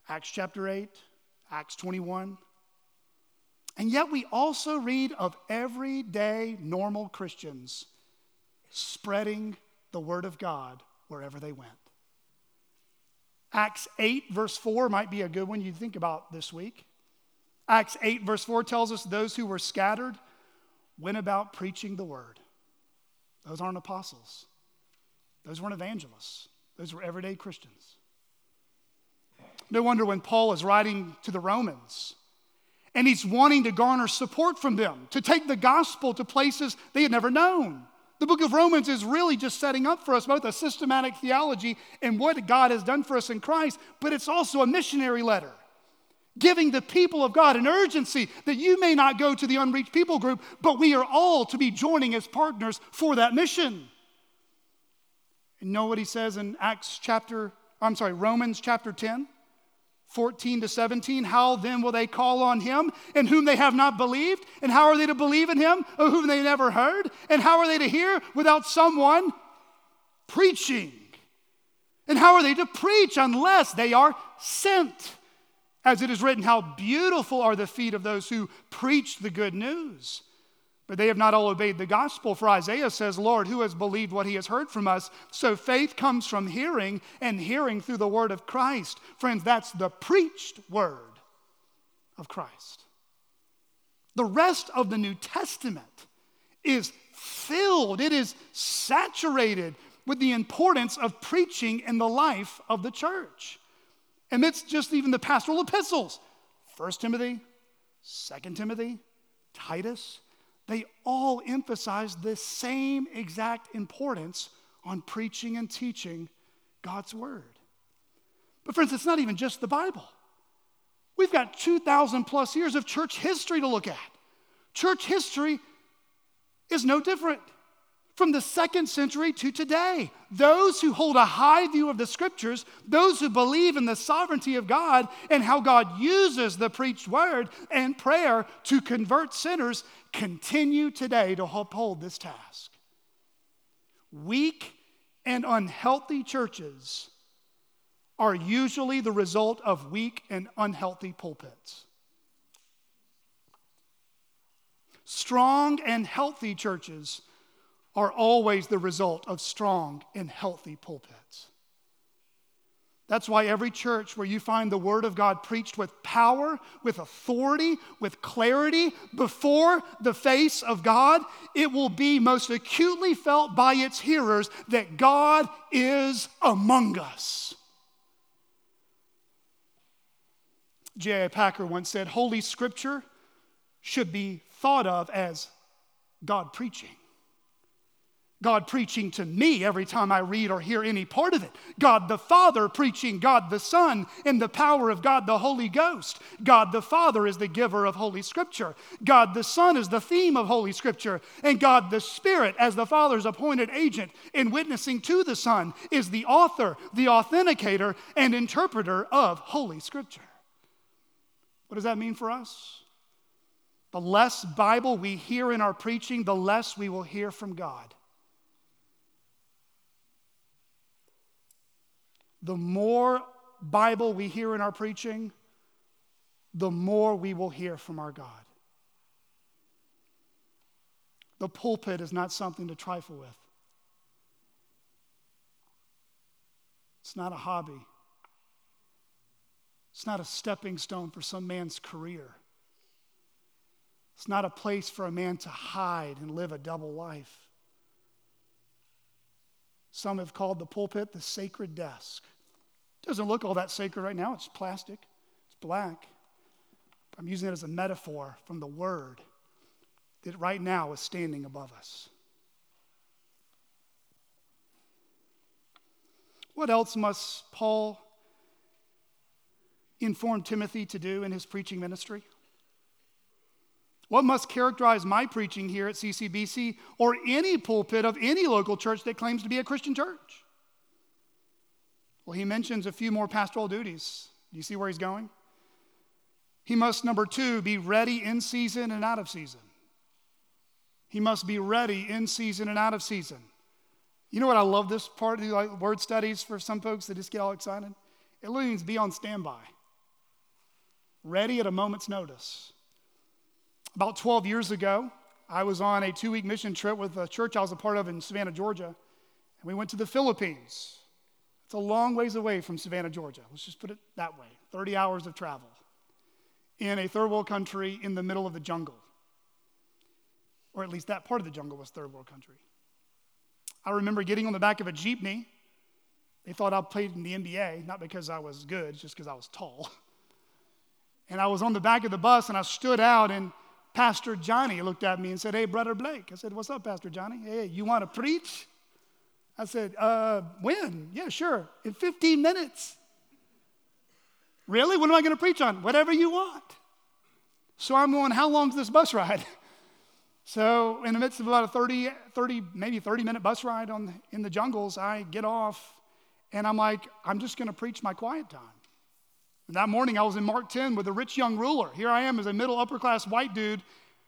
Acts chapter 8, Acts 21. And yet we also read of everyday normal Christians spreading the word of God wherever they went. Acts 8, verse 4 might be a good one you think about this week. Acts 8, verse 4 tells us those who were scattered went about preaching the word. Those aren't apostles, those weren't evangelists. Those were everyday Christians. No wonder when Paul is writing to the Romans and he's wanting to garner support from them to take the gospel to places they had never known. The book of Romans is really just setting up for us both a systematic theology and what God has done for us in Christ, but it's also a missionary letter. Giving the people of God an urgency that you may not go to the unreached people group, but we are all to be joining as partners for that mission. And know what he says in Acts chapter, I'm sorry, Romans chapter 10, 14 to 17? How then will they call on him in whom they have not believed? And how are they to believe in him of whom they never heard? And how are they to hear without someone preaching? And how are they to preach unless they are sent? As it is written, How beautiful are the feet of those who preach the good news. But they have not all obeyed the gospel. For Isaiah says, Lord, who has believed what he has heard from us? So faith comes from hearing, and hearing through the word of Christ. Friends, that's the preached word of Christ. The rest of the New Testament is filled, it is saturated with the importance of preaching in the life of the church amidst just even the pastoral epistles 1 Timothy, 2 Timothy, Titus, they all emphasize the same exact importance on preaching and teaching God's word. But, friends, it's not even just the Bible. We've got 2,000 plus years of church history to look at. Church history is no different from the second century to today. Those who hold a high view of the scriptures, those who believe in the sovereignty of God and how God uses the preached word and prayer to convert sinners, continue today to uphold this task. Weak and unhealthy churches are usually the result of weak and unhealthy pulpits. Strong and healthy churches are always the result of strong and healthy pulpits. That's why every church where you find the Word of God preached with power, with authority, with clarity before the face of God, it will be most acutely felt by its hearers that God is among us. J.I. Packer once said Holy Scripture should be thought of as God preaching. God preaching to me every time I read or hear any part of it. God the Father preaching God the Son in the power of God the Holy Ghost. God the Father is the giver of Holy Scripture. God the Son is the theme of Holy Scripture. And God the Spirit, as the Father's appointed agent in witnessing to the Son, is the author, the authenticator, and interpreter of Holy Scripture. What does that mean for us? The less Bible we hear in our preaching, the less we will hear from God. The more Bible we hear in our preaching, the more we will hear from our God. The pulpit is not something to trifle with. It's not a hobby. It's not a stepping stone for some man's career. It's not a place for a man to hide and live a double life. Some have called the pulpit the sacred desk. Doesn't look all that sacred right now. It's plastic, it's black. I'm using it as a metaphor from the Word that right now is standing above us. What else must Paul inform Timothy to do in his preaching ministry? What must characterize my preaching here at CCBC or any pulpit of any local church that claims to be a Christian church? Well, he mentions a few more pastoral duties. Do you see where he's going? He must, number two, be ready in season and out of season. He must be ready in season and out of season. You know what I love this part of like, word studies for some folks that just get all excited? It means be on standby, ready at a moment's notice. About 12 years ago, I was on a two week mission trip with a church I was a part of in Savannah, Georgia, and we went to the Philippines. It's a long ways away from Savannah, Georgia. Let's just put it that way 30 hours of travel in a third world country in the middle of the jungle. Or at least that part of the jungle was third world country. I remember getting on the back of a jeepney. They thought I played in the NBA, not because I was good, just because I was tall. And I was on the back of the bus and I stood out, and Pastor Johnny looked at me and said, Hey, Brother Blake. I said, What's up, Pastor Johnny? Hey, you want to preach? I said, uh, When? Yeah, sure. In 15 minutes. Really? What am I going to preach on? Whatever you want. So I'm going, How long's this bus ride? So, in the midst of about a 30, 30 maybe 30 minute bus ride on, in the jungles, I get off and I'm like, I'm just going to preach my quiet time. And that morning, I was in Mark 10 with a rich young ruler. Here I am as a middle upper class white dude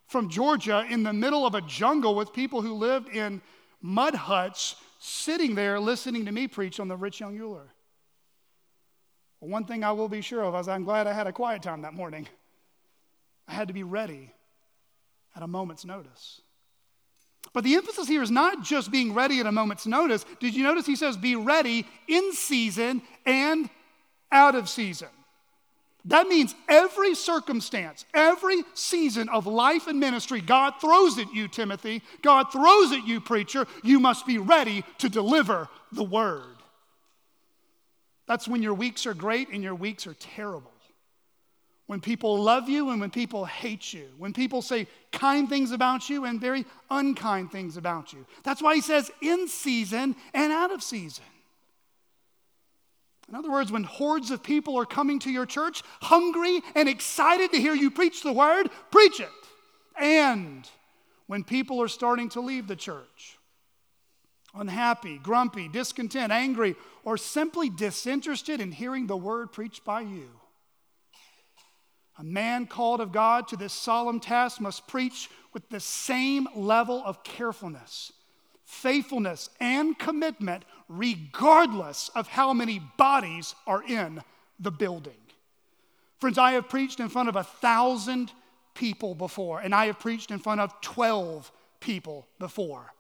from Georgia in the middle of a jungle with people who lived in mud huts, sitting there listening to me preach on the rich young. Well, one thing I will be sure of is I'm glad I had a quiet time that morning. I had to be ready at a moment's notice. But the emphasis here is not just being ready at a moment's notice. Did you notice he says, be ready in season and out of season? That means every circumstance, every season of life and ministry, God throws at you, Timothy. God throws at you, preacher. You must be ready to deliver the word. That's when your weeks are great and your weeks are terrible when people love you and when people hate you, when people say kind things about you and very unkind things about you. That's why he says in season and out of season. In other words, when hordes of people are coming to your church, hungry and excited to hear you preach the word, preach it. And when people are starting to leave the church, unhappy, grumpy, discontent, angry, or simply disinterested in hearing the word preached by you, a man called of God to this solemn task must preach with the same level of carefulness, faithfulness, and commitment, regardless of how many bodies are in the building. Friends, I have preached in front of a thousand people before, and I have preached in front of 12 people before.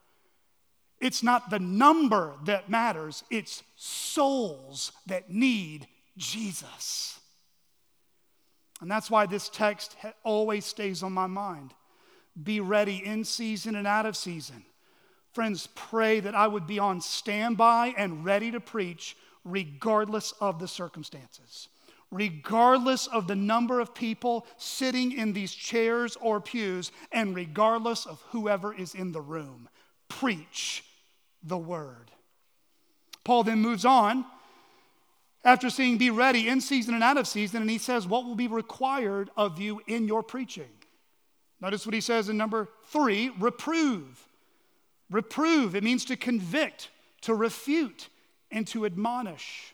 It's not the number that matters, it's souls that need Jesus. And that's why this text always stays on my mind. Be ready in season and out of season. Friends, pray that I would be on standby and ready to preach regardless of the circumstances, regardless of the number of people sitting in these chairs or pews, and regardless of whoever is in the room. Preach the word. Paul then moves on after saying, Be ready in season and out of season, and he says, What will be required of you in your preaching? Notice what he says in number three reprove. Reprove, it means to convict, to refute, and to admonish.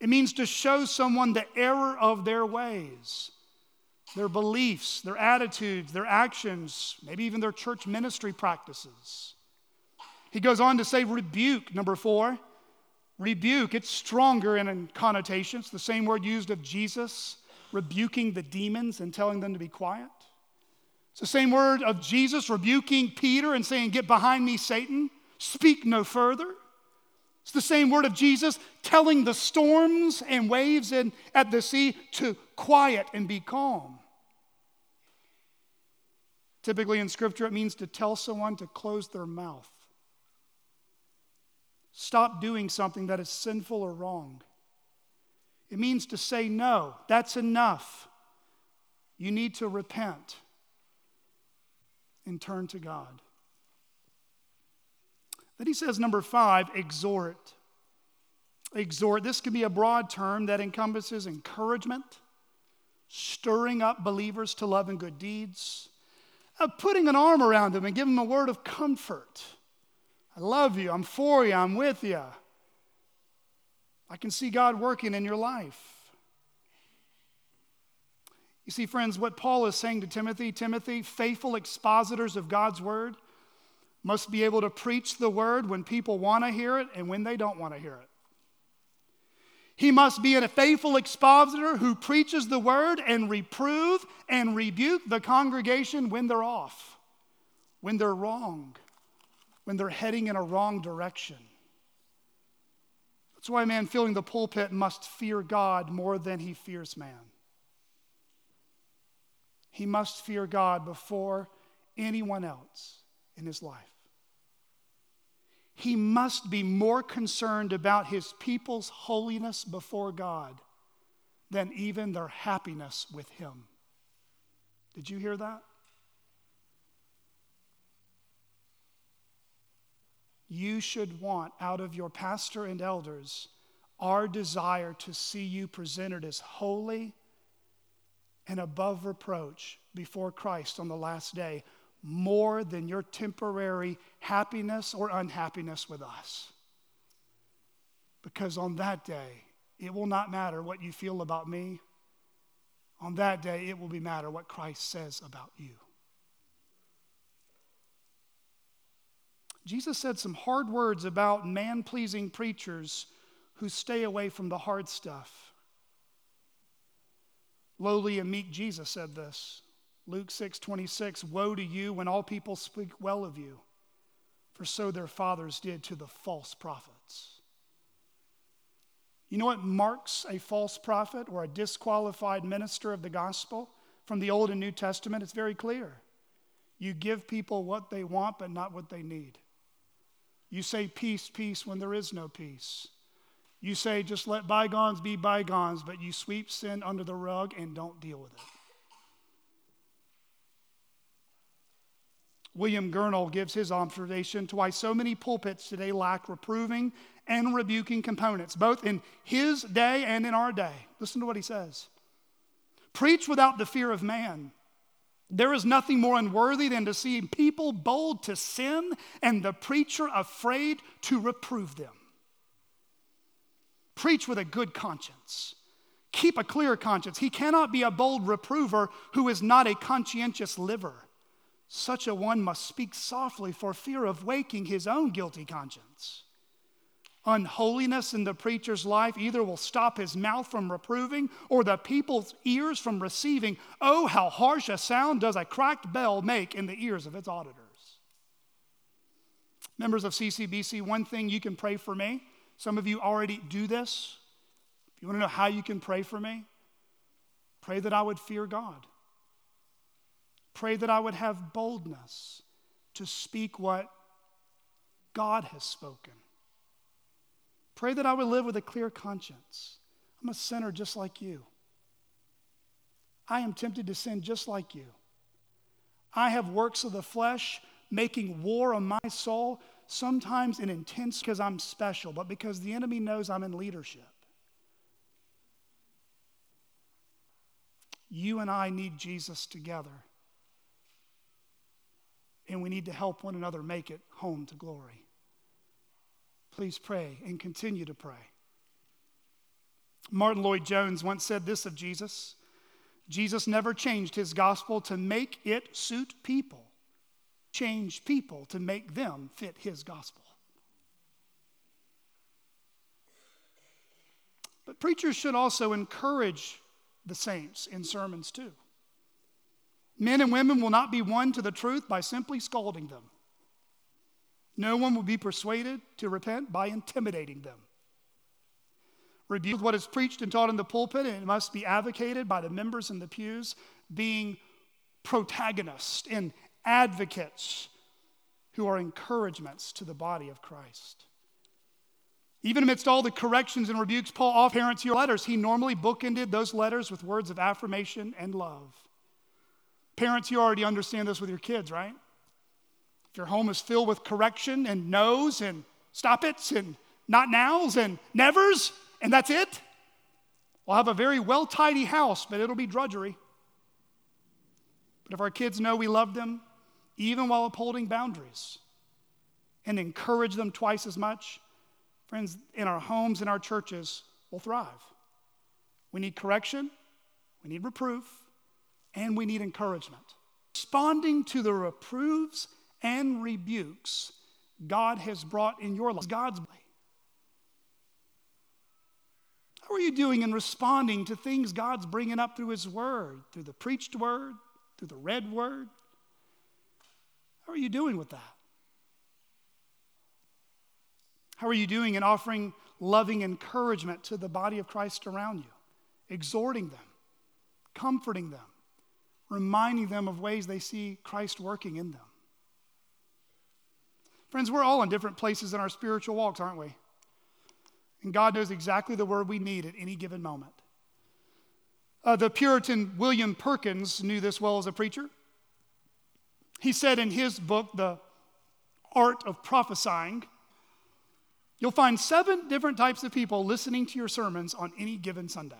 It means to show someone the error of their ways, their beliefs, their attitudes, their actions, maybe even their church ministry practices. He goes on to say, rebuke, number four. Rebuke, it's stronger in connotations, the same word used of Jesus rebuking the demons and telling them to be quiet. It's the same word of Jesus rebuking Peter and saying, Get behind me, Satan, speak no further. It's the same word of Jesus telling the storms and waves in, at the sea to quiet and be calm. Typically in Scripture, it means to tell someone to close their mouth. Stop doing something that is sinful or wrong. It means to say, no, that's enough. You need to repent and turn to God. Then he says, number five, exhort. Exhort. This can be a broad term that encompasses encouragement, stirring up believers to love and good deeds, uh, putting an arm around them and giving them a word of comfort I love you. I'm for you. I'm with you. I can see God working in your life. You see, friends, what Paul is saying to Timothy Timothy, faithful expositors of God's word must be able to preach the word when people want to hear it and when they don't want to hear it. He must be a faithful expositor who preaches the word and reprove and rebuke the congregation when they're off, when they're wrong when they're heading in a wrong direction. That's why a man filling the pulpit must fear God more than he fears man. He must fear God before anyone else in his life. He must be more concerned about his people's holiness before God than even their happiness with him. Did you hear that? you should want out of your pastor and elders our desire to see you presented as holy and above reproach before Christ on the last day more than your temporary happiness or unhappiness with us. Because on that day, it will not matter what you feel about me. On that day, it will be matter what Christ says about you. Jesus said some hard words about man pleasing preachers who stay away from the hard stuff. Lowly and meek Jesus said this. Luke 6 26, Woe to you when all people speak well of you, for so their fathers did to the false prophets. You know what marks a false prophet or a disqualified minister of the gospel from the Old and New Testament? It's very clear. You give people what they want, but not what they need. You say peace, peace when there is no peace. You say just let bygones be bygones, but you sweep sin under the rug and don't deal with it. William Gurnall gives his observation to why so many pulpits today lack reproving and rebuking components, both in his day and in our day. Listen to what he says Preach without the fear of man. There is nothing more unworthy than to see people bold to sin and the preacher afraid to reprove them. Preach with a good conscience. Keep a clear conscience. He cannot be a bold reprover who is not a conscientious liver. Such a one must speak softly for fear of waking his own guilty conscience. Unholiness in the preacher's life either will stop his mouth from reproving or the people's ears from receiving. Oh, how harsh a sound does a cracked bell make in the ears of its auditors. Members of CCBC, one thing you can pray for me. Some of you already do this. If you want to know how you can pray for me, pray that I would fear God. Pray that I would have boldness to speak what God has spoken. Pray that I would live with a clear conscience. I'm a sinner just like you. I am tempted to sin just like you. I have works of the flesh making war on my soul, sometimes in intense because I'm special, but because the enemy knows I'm in leadership. You and I need Jesus together. And we need to help one another make it home to glory. Please pray and continue to pray. Martyn Lloyd-Jones once said this of Jesus Jesus never changed his gospel to make it suit people, changed people to make them fit his gospel. But preachers should also encourage the saints in sermons too. Men and women will not be won to the truth by simply scolding them. No one will be persuaded to repent by intimidating them. Rebuke what is preached and taught in the pulpit, and it must be advocated by the members in the pews, being protagonists and advocates who are encouragements to the body of Christ. Even amidst all the corrections and rebukes Paul offers parents your letters, he normally bookended those letters with words of affirmation and love. Parents, you already understand this with your kids, right? If your home is filled with correction and no's and stop it's and not nows and nevers, and that's it, we'll have a very well tidy house, but it'll be drudgery. But if our kids know we love them, even while upholding boundaries, and encourage them twice as much, friends, in our homes and our churches, will thrive. We need correction, we need reproof, and we need encouragement. Responding to the reproofs and rebukes God has brought in your life. God's way. How are you doing in responding to things God's bringing up through His Word, through the preached Word, through the read Word? How are you doing with that? How are you doing in offering loving encouragement to the body of Christ around you, exhorting them, comforting them, reminding them of ways they see Christ working in them? Friends, we're all in different places in our spiritual walks, aren't we? And God knows exactly the word we need at any given moment. Uh, the Puritan William Perkins knew this well as a preacher. He said in his book, The Art of Prophesying, You'll find seven different types of people listening to your sermons on any given Sunday.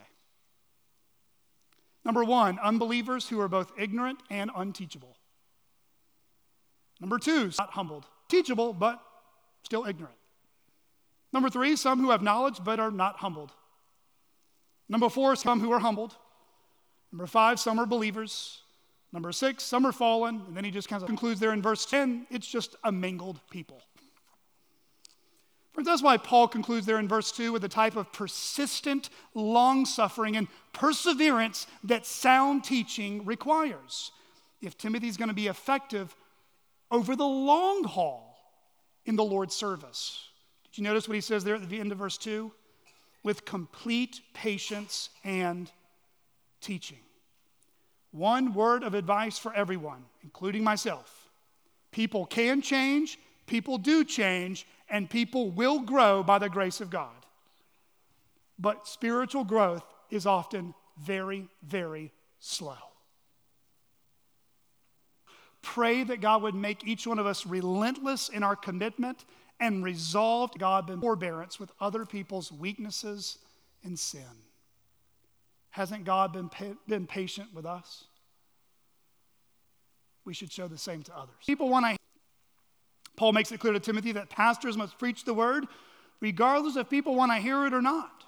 Number one, unbelievers who are both ignorant and unteachable. Number two, not humbled, teachable, but still ignorant. Number three, some who have knowledge but are not humbled. Number four, some who are humbled. Number five, some are believers. Number six, some are fallen. And then he just kind of concludes there in verse 10 it's just a mingled people. Friends, that's why Paul concludes there in verse 2 with a type of persistent long suffering and perseverance that sound teaching requires. If Timothy's going to be effective over the long haul in the Lord's service. Did you notice what he says there at the end of verse 2? With complete patience and teaching. One word of advice for everyone, including myself. People can change, people do change, and people will grow by the grace of God. But spiritual growth is often very, very slow. Pray that God would make each one of us relentless in our commitment and resolved God in forbearance with other people's weaknesses and sin. Hasn't God been, pa- been patient with us? We should show the same to others. People want to Paul makes it clear to Timothy that pastors must preach the word regardless if people want to hear it or not.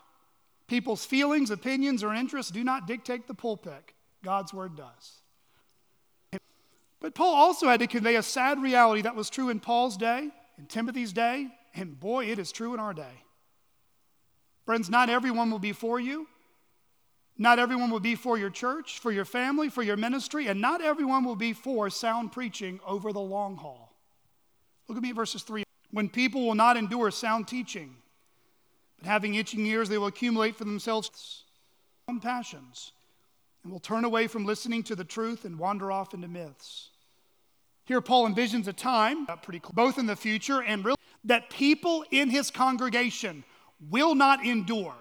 People's feelings, opinions, or interests do not dictate the pulpit. God's word does. But Paul also had to convey a sad reality that was true in Paul's day, in Timothy's day, and boy, it is true in our day. Friends, not everyone will be for you. Not everyone will be for your church, for your family, for your ministry, and not everyone will be for sound preaching over the long haul. Look at me at verses 3. When people will not endure sound teaching, but having itching ears, they will accumulate for themselves own passions and will turn away from listening to the truth and wander off into myths. Here, Paul envisions a time, uh, pretty both in the future and really, that people in his congregation will not endure.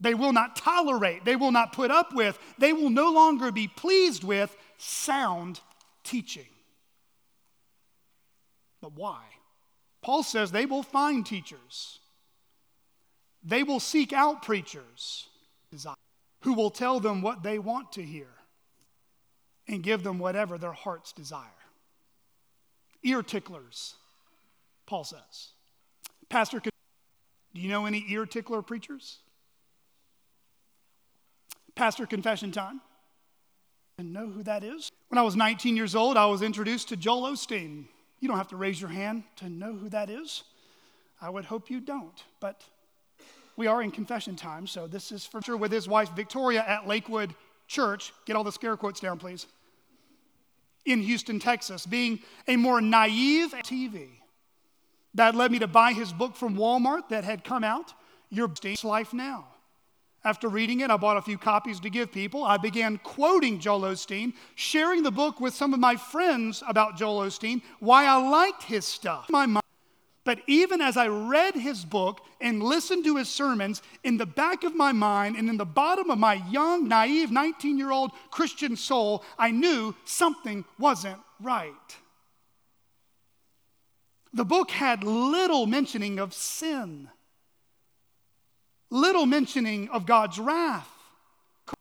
They will not tolerate, they will not put up with, they will no longer be pleased with sound teaching. But why? Paul says they will find teachers, they will seek out preachers who will tell them what they want to hear and give them whatever their hearts desire. Ear ticklers, Paul says. Pastor, do you know any ear tickler preachers? Pastor confession time. And know who that is? When I was 19 years old, I was introduced to Joel Osteen. You don't have to raise your hand to know who that is. I would hope you don't, but we are in confession time, so this is for sure with his wife Victoria at Lakewood Church. Get all the scare quotes down, please. In Houston, Texas, being a more naive TV. That led me to buy his book from Walmart that had come out, Your Life Now. After reading it, I bought a few copies to give people. I began quoting Joel Osteen, sharing the book with some of my friends about Joel Osteen, why I liked his stuff. My. But even as I read his book and listened to his sermons, in the back of my mind and in the bottom of my young, naive 19 year old Christian soul, I knew something wasn't right. The book had little mentioning of sin little mentioning of God's wrath,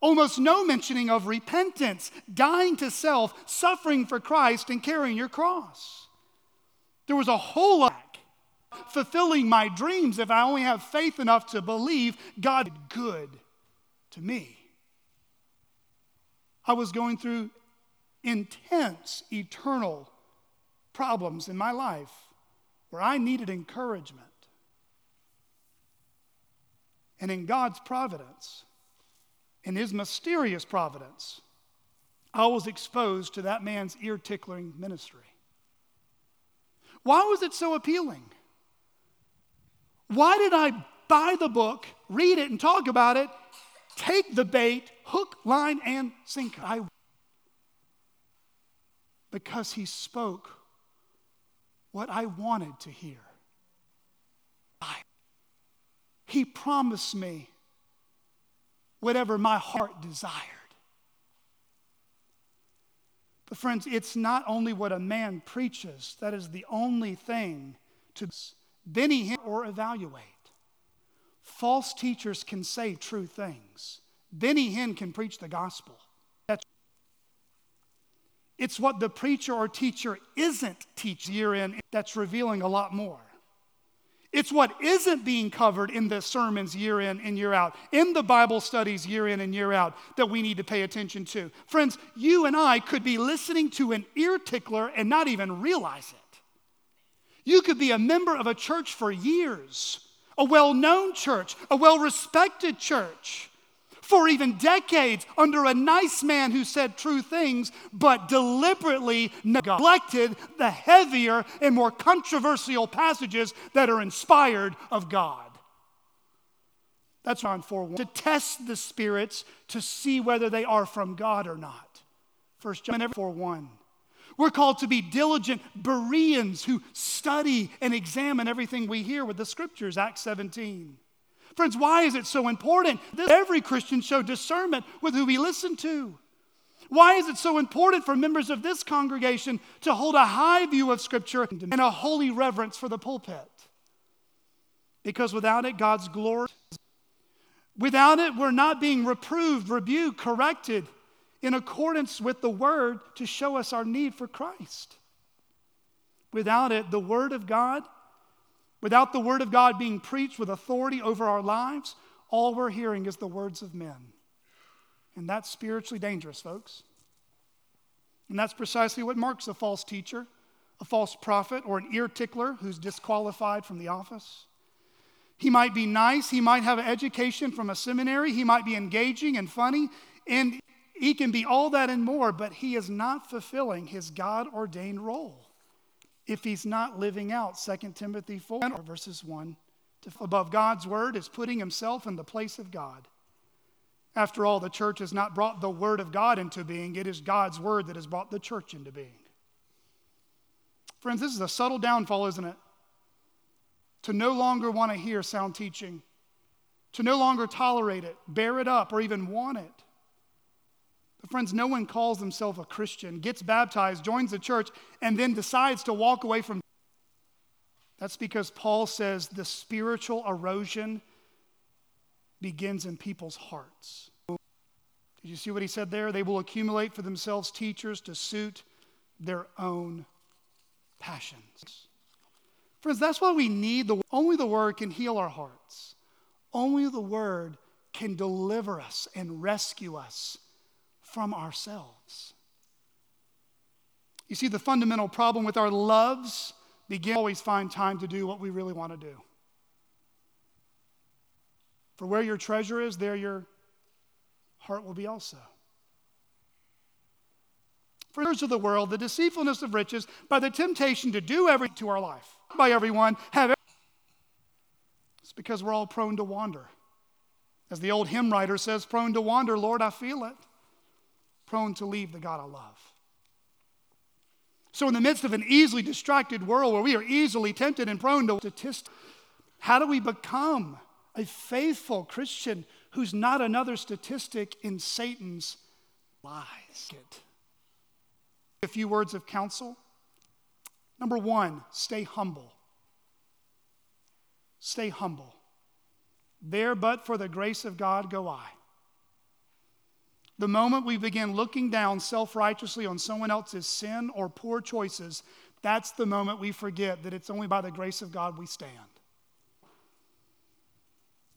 almost no mentioning of repentance, dying to self, suffering for Christ, and carrying your cross. There was a whole lot fulfilling my dreams if I only have faith enough to believe God did good to me. I was going through intense, eternal problems in my life where I needed encouragement. And in God's providence, in His mysterious providence, I was exposed to that man's ear tickling ministry. Why was it so appealing? Why did I buy the book, read it, and talk about it, take the bait, hook, line, and sinker? I, because he spoke what I wanted to hear. He promised me whatever my heart desired. But, friends, it's not only what a man preaches that is the only thing to Then he or evaluate. False teachers can say true things. Benny Hinn can preach the gospel. That's, it's what the preacher or teacher isn't teaching year in that's revealing a lot more. It's what isn't being covered in the sermons year in and year out, in the Bible studies year in and year out, that we need to pay attention to. Friends, you and I could be listening to an ear tickler and not even realize it. You could be a member of a church for years, a well known church, a well respected church, for even decades under a nice man who said true things, but deliberately neglected the heavier and more controversial passages that are inspired of God. That's John 4 1. To test the spirits to see whether they are from God or not. 1 John 4 1. We're called to be diligent Bereans who study and examine everything we hear with the scriptures, Acts 17. Friends, why is it so important that every Christian show discernment with who we listen to? Why is it so important for members of this congregation to hold a high view of Scripture and a holy reverence for the pulpit? Because without it, God's glory. Without it, we're not being reproved, rebuked, corrected in accordance with the Word to show us our need for Christ. Without it, the Word of God Without the Word of God being preached with authority over our lives, all we're hearing is the words of men. And that's spiritually dangerous, folks. And that's precisely what marks a false teacher, a false prophet, or an ear tickler who's disqualified from the office. He might be nice, he might have an education from a seminary, he might be engaging and funny, and he can be all that and more, but he is not fulfilling his God ordained role if he's not living out 2 Timothy 4, verses 1 to above God's word is putting himself in the place of God. After all, the church has not brought the word of God into being, it is God's word that has brought the church into being. Friends, this is a subtle downfall, isn't it? To no longer want to hear sound teaching, to no longer tolerate it, bear it up, or even want it. Friends, no one calls himself a Christian, gets baptized, joins the church, and then decides to walk away from. That's because Paul says the spiritual erosion begins in people's hearts. Did you see what he said there? They will accumulate for themselves teachers to suit their own passions. Friends, that's why we need the only the word can heal our hearts. Only the word can deliver us and rescue us from ourselves. You see, the fundamental problem with our loves begin always find time to do what we really want to do. For where your treasure is, there your heart will be also. For the of the world, the deceitfulness of riches, by the temptation to do everything to our life, by everyone, have it's because we're all prone to wander. As the old hymn writer says, prone to wander, Lord, I feel it prone to leave the God I love. So, in the midst of an easily distracted world where we are easily tempted and prone to statistics, how do we become a faithful Christian who's not another statistic in Satan's lies? A few words of counsel. Number one, stay humble. Stay humble. There, but for the grace of God, go I. The moment we begin looking down self righteously on someone else's sin or poor choices, that's the moment we forget that it's only by the grace of God we stand.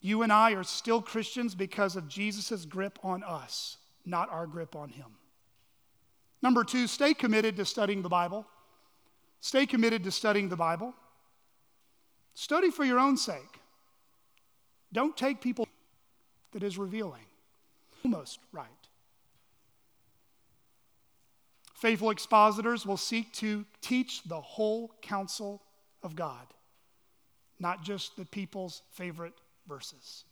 You and I are still Christians because of Jesus' grip on us, not our grip on Him. Number two, stay committed to studying the Bible. Stay committed to studying the Bible. Study for your own sake. Don't take people that is revealing. Almost right. Faithful expositors will seek to teach the whole counsel of God, not just the people's favorite verses.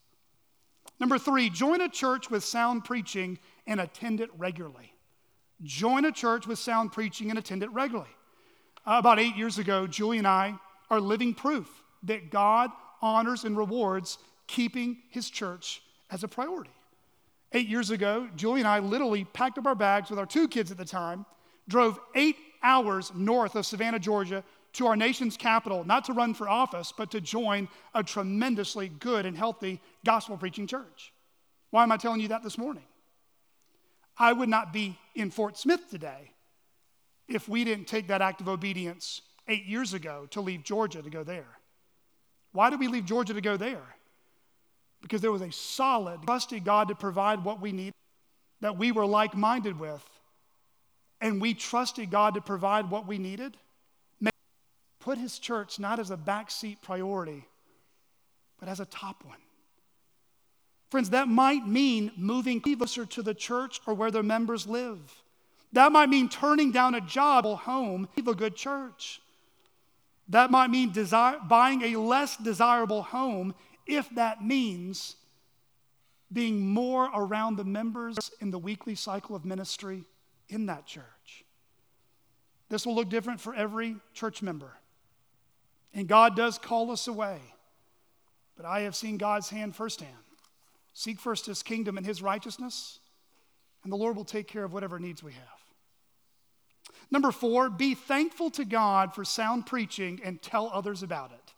Number three, join a church with sound preaching and attend it regularly. Join a church with sound preaching and attend it regularly. Uh, about eight years ago, Julie and I are living proof that God honors and rewards keeping his church as a priority. Eight years ago, Julie and I literally packed up our bags with our two kids at the time drove eight hours north of Savannah, Georgia, to our nation's capital, not to run for office, but to join a tremendously good and healthy gospel preaching church. Why am I telling you that this morning? I would not be in Fort Smith today if we didn't take that act of obedience eight years ago to leave Georgia to go there. Why did we leave Georgia to go there? Because there was a solid, trusted God to provide what we need, that we were like minded with, and we trusted God to provide what we needed. Put his church not as a backseat priority, but as a top one. Friends, that might mean moving closer to the church or where their members live. That might mean turning down a job or home, leave a good church. That might mean desire, buying a less desirable home if that means being more around the members in the weekly cycle of ministry in that church. This will look different for every church member. And God does call us away. But I have seen God's hand firsthand. Seek first his kingdom and his righteousness, and the Lord will take care of whatever needs we have. Number four, be thankful to God for sound preaching and tell others about it.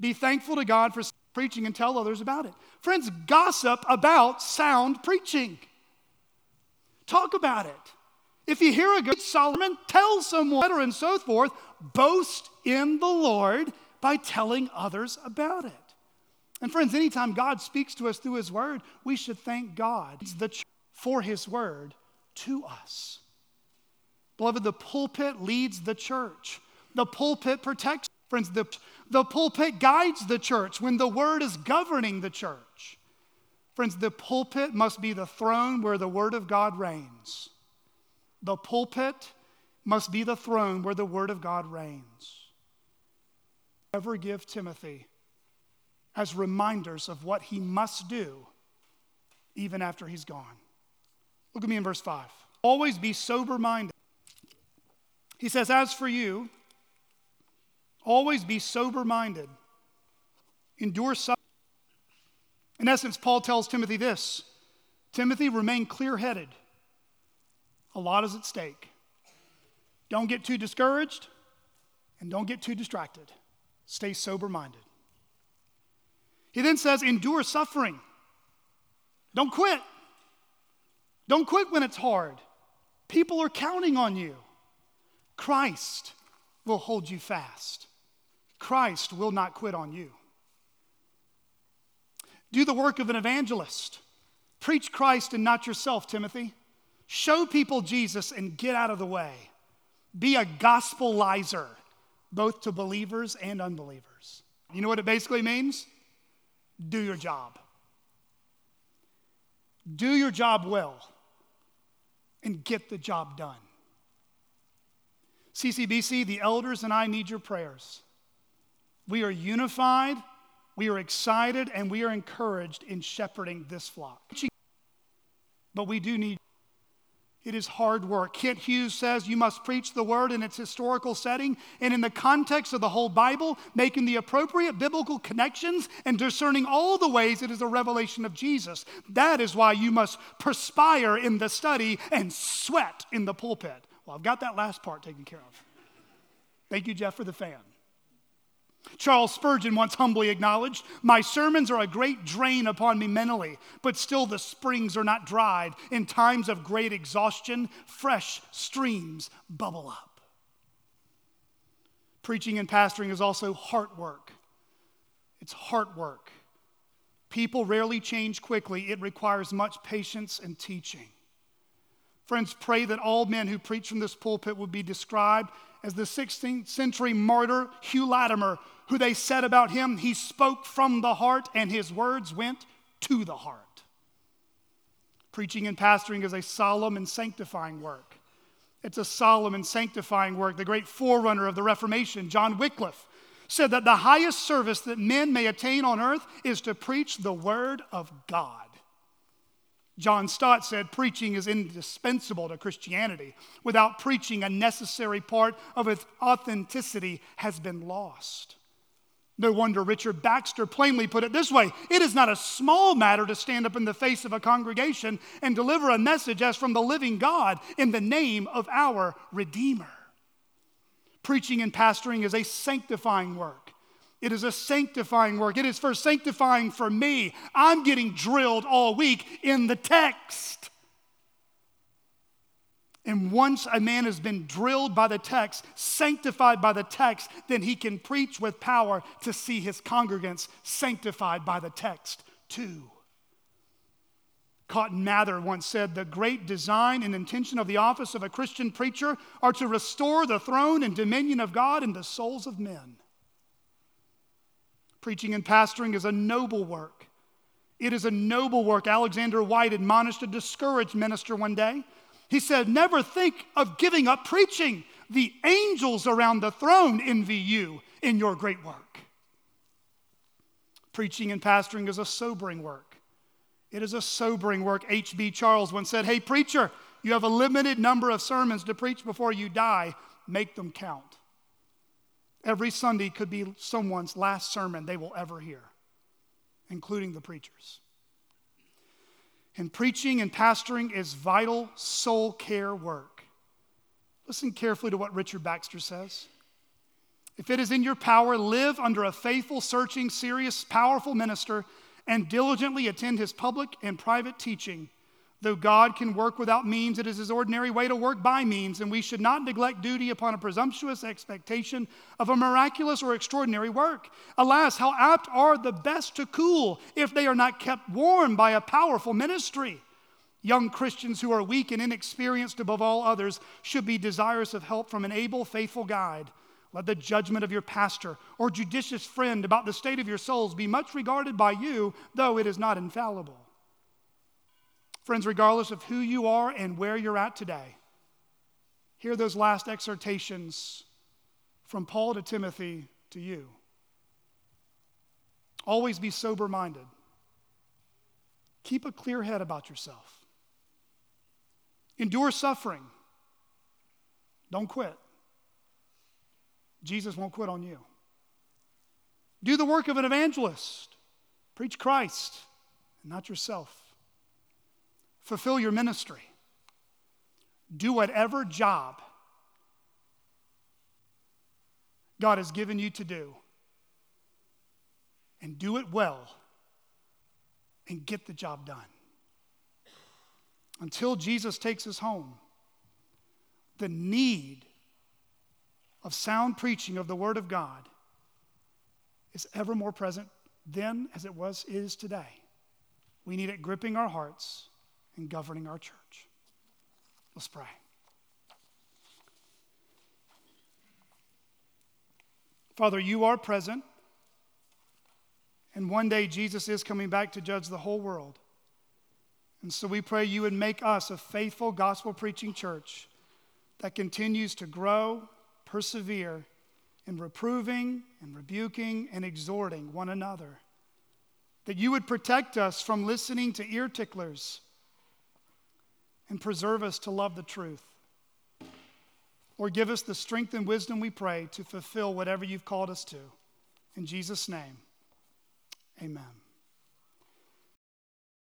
Be thankful to God for preaching and tell others about it. Friends, gossip about sound preaching. Talk about it. If you hear a good Solomon, tell someone, better and so forth. Boast in the Lord by telling others about it. And friends, anytime God speaks to us through His Word, we should thank God for His Word to us. Beloved, the pulpit leads the church. The pulpit protects, friends, the, the pulpit guides the church when the Word is governing the church. Friends, the pulpit must be the throne where the Word of God reigns. The pulpit must be the throne where the Word of God reigns. Ever give Timothy as reminders of what he must do even after he's gone. Look at me in verse 5. Always be sober minded. He says, As for you, always be sober minded. Endure suffering. In essence, Paul tells Timothy this Timothy, remain clear headed. A lot is at stake. Don't get too discouraged and don't get too distracted. Stay sober minded. He then says, endure suffering. Don't quit. Don't quit when it's hard. People are counting on you. Christ will hold you fast. Christ will not quit on you. Do the work of an evangelist. Preach Christ and not yourself, Timothy. Show people Jesus and get out of the way. Be a gospelizer, both to believers and unbelievers. You know what it basically means? Do your job. Do your job well and get the job done. CCBC, the elders and I need your prayers. We are unified, we are excited, and we are encouraged in shepherding this flock. But we do need it is hard work. Kent Hughes says you must preach the word in its historical setting and in the context of the whole Bible, making the appropriate biblical connections and discerning all the ways it is a revelation of Jesus. That is why you must perspire in the study and sweat in the pulpit. Well, I've got that last part taken care of. Thank you, Jeff, for the fan. Charles Spurgeon once humbly acknowledged, My sermons are a great drain upon me mentally, but still the springs are not dried. In times of great exhaustion, fresh streams bubble up. Preaching and pastoring is also heart work. It's heart work. People rarely change quickly, it requires much patience and teaching. Friends, pray that all men who preach from this pulpit would be described as the 16th century martyr Hugh Latimer, who they said about him, he spoke from the heart and his words went to the heart. Preaching and pastoring is a solemn and sanctifying work. It's a solemn and sanctifying work. The great forerunner of the Reformation, John Wycliffe, said that the highest service that men may attain on earth is to preach the word of God. John Stott said preaching is indispensable to Christianity. Without preaching, a necessary part of its authenticity has been lost. No wonder Richard Baxter plainly put it this way It is not a small matter to stand up in the face of a congregation and deliver a message as from the living God in the name of our Redeemer. Preaching and pastoring is a sanctifying work. It is a sanctifying work. It is for sanctifying for me. I'm getting drilled all week in the text. And once a man has been drilled by the text, sanctified by the text, then he can preach with power to see his congregants sanctified by the text too. Cotton Mather once said the great design and intention of the office of a Christian preacher are to restore the throne and dominion of God in the souls of men. Preaching and pastoring is a noble work. It is a noble work. Alexander Whyte admonished a discouraged minister one day. He said, Never think of giving up preaching. The angels around the throne envy you in your great work. Preaching and pastoring is a sobering work. It is a sobering work. H.B. Charles once said, Hey, preacher, you have a limited number of sermons to preach before you die. Make them count. Every Sunday could be someone's last sermon they will ever hear, including the preachers. And preaching and pastoring is vital soul care work. Listen carefully to what Richard Baxter says. If it is in your power, live under a faithful, searching, serious, powerful minister and diligently attend his public and private teaching Though God can work without means, it is his ordinary way to work by means, and we should not neglect duty upon a presumptuous expectation of a miraculous or extraordinary work. Alas, how apt are the best to cool if they are not kept warm by a powerful ministry. Young Christians who are weak and inexperienced above all others should be desirous of help from an able, faithful guide. Let the judgment of your pastor or judicious friend about the state of your souls be much regarded by you, though it is not infallible. Friends, regardless of who you are and where you're at today, hear those last exhortations from Paul to Timothy to you. Always be sober minded. Keep a clear head about yourself. Endure suffering. Don't quit. Jesus won't quit on you. Do the work of an evangelist. Preach Christ not yourself fulfill your ministry. Do whatever job God has given you to do. And do it well and get the job done. Until Jesus takes us home, the need of sound preaching of the Word of God is ever more present then as it was is today. We need it gripping our hearts and governing our church. Let's pray. Father, you are present. And one day Jesus is coming back to judge the whole world. And so we pray you would make us a faithful gospel preaching church that continues to grow, persevere in reproving and rebuking and exhorting one another. That you would protect us from listening to ear ticklers and preserve us to love the truth. Or give us the strength and wisdom we pray to fulfill whatever you've called us to. In Jesus' name, amen.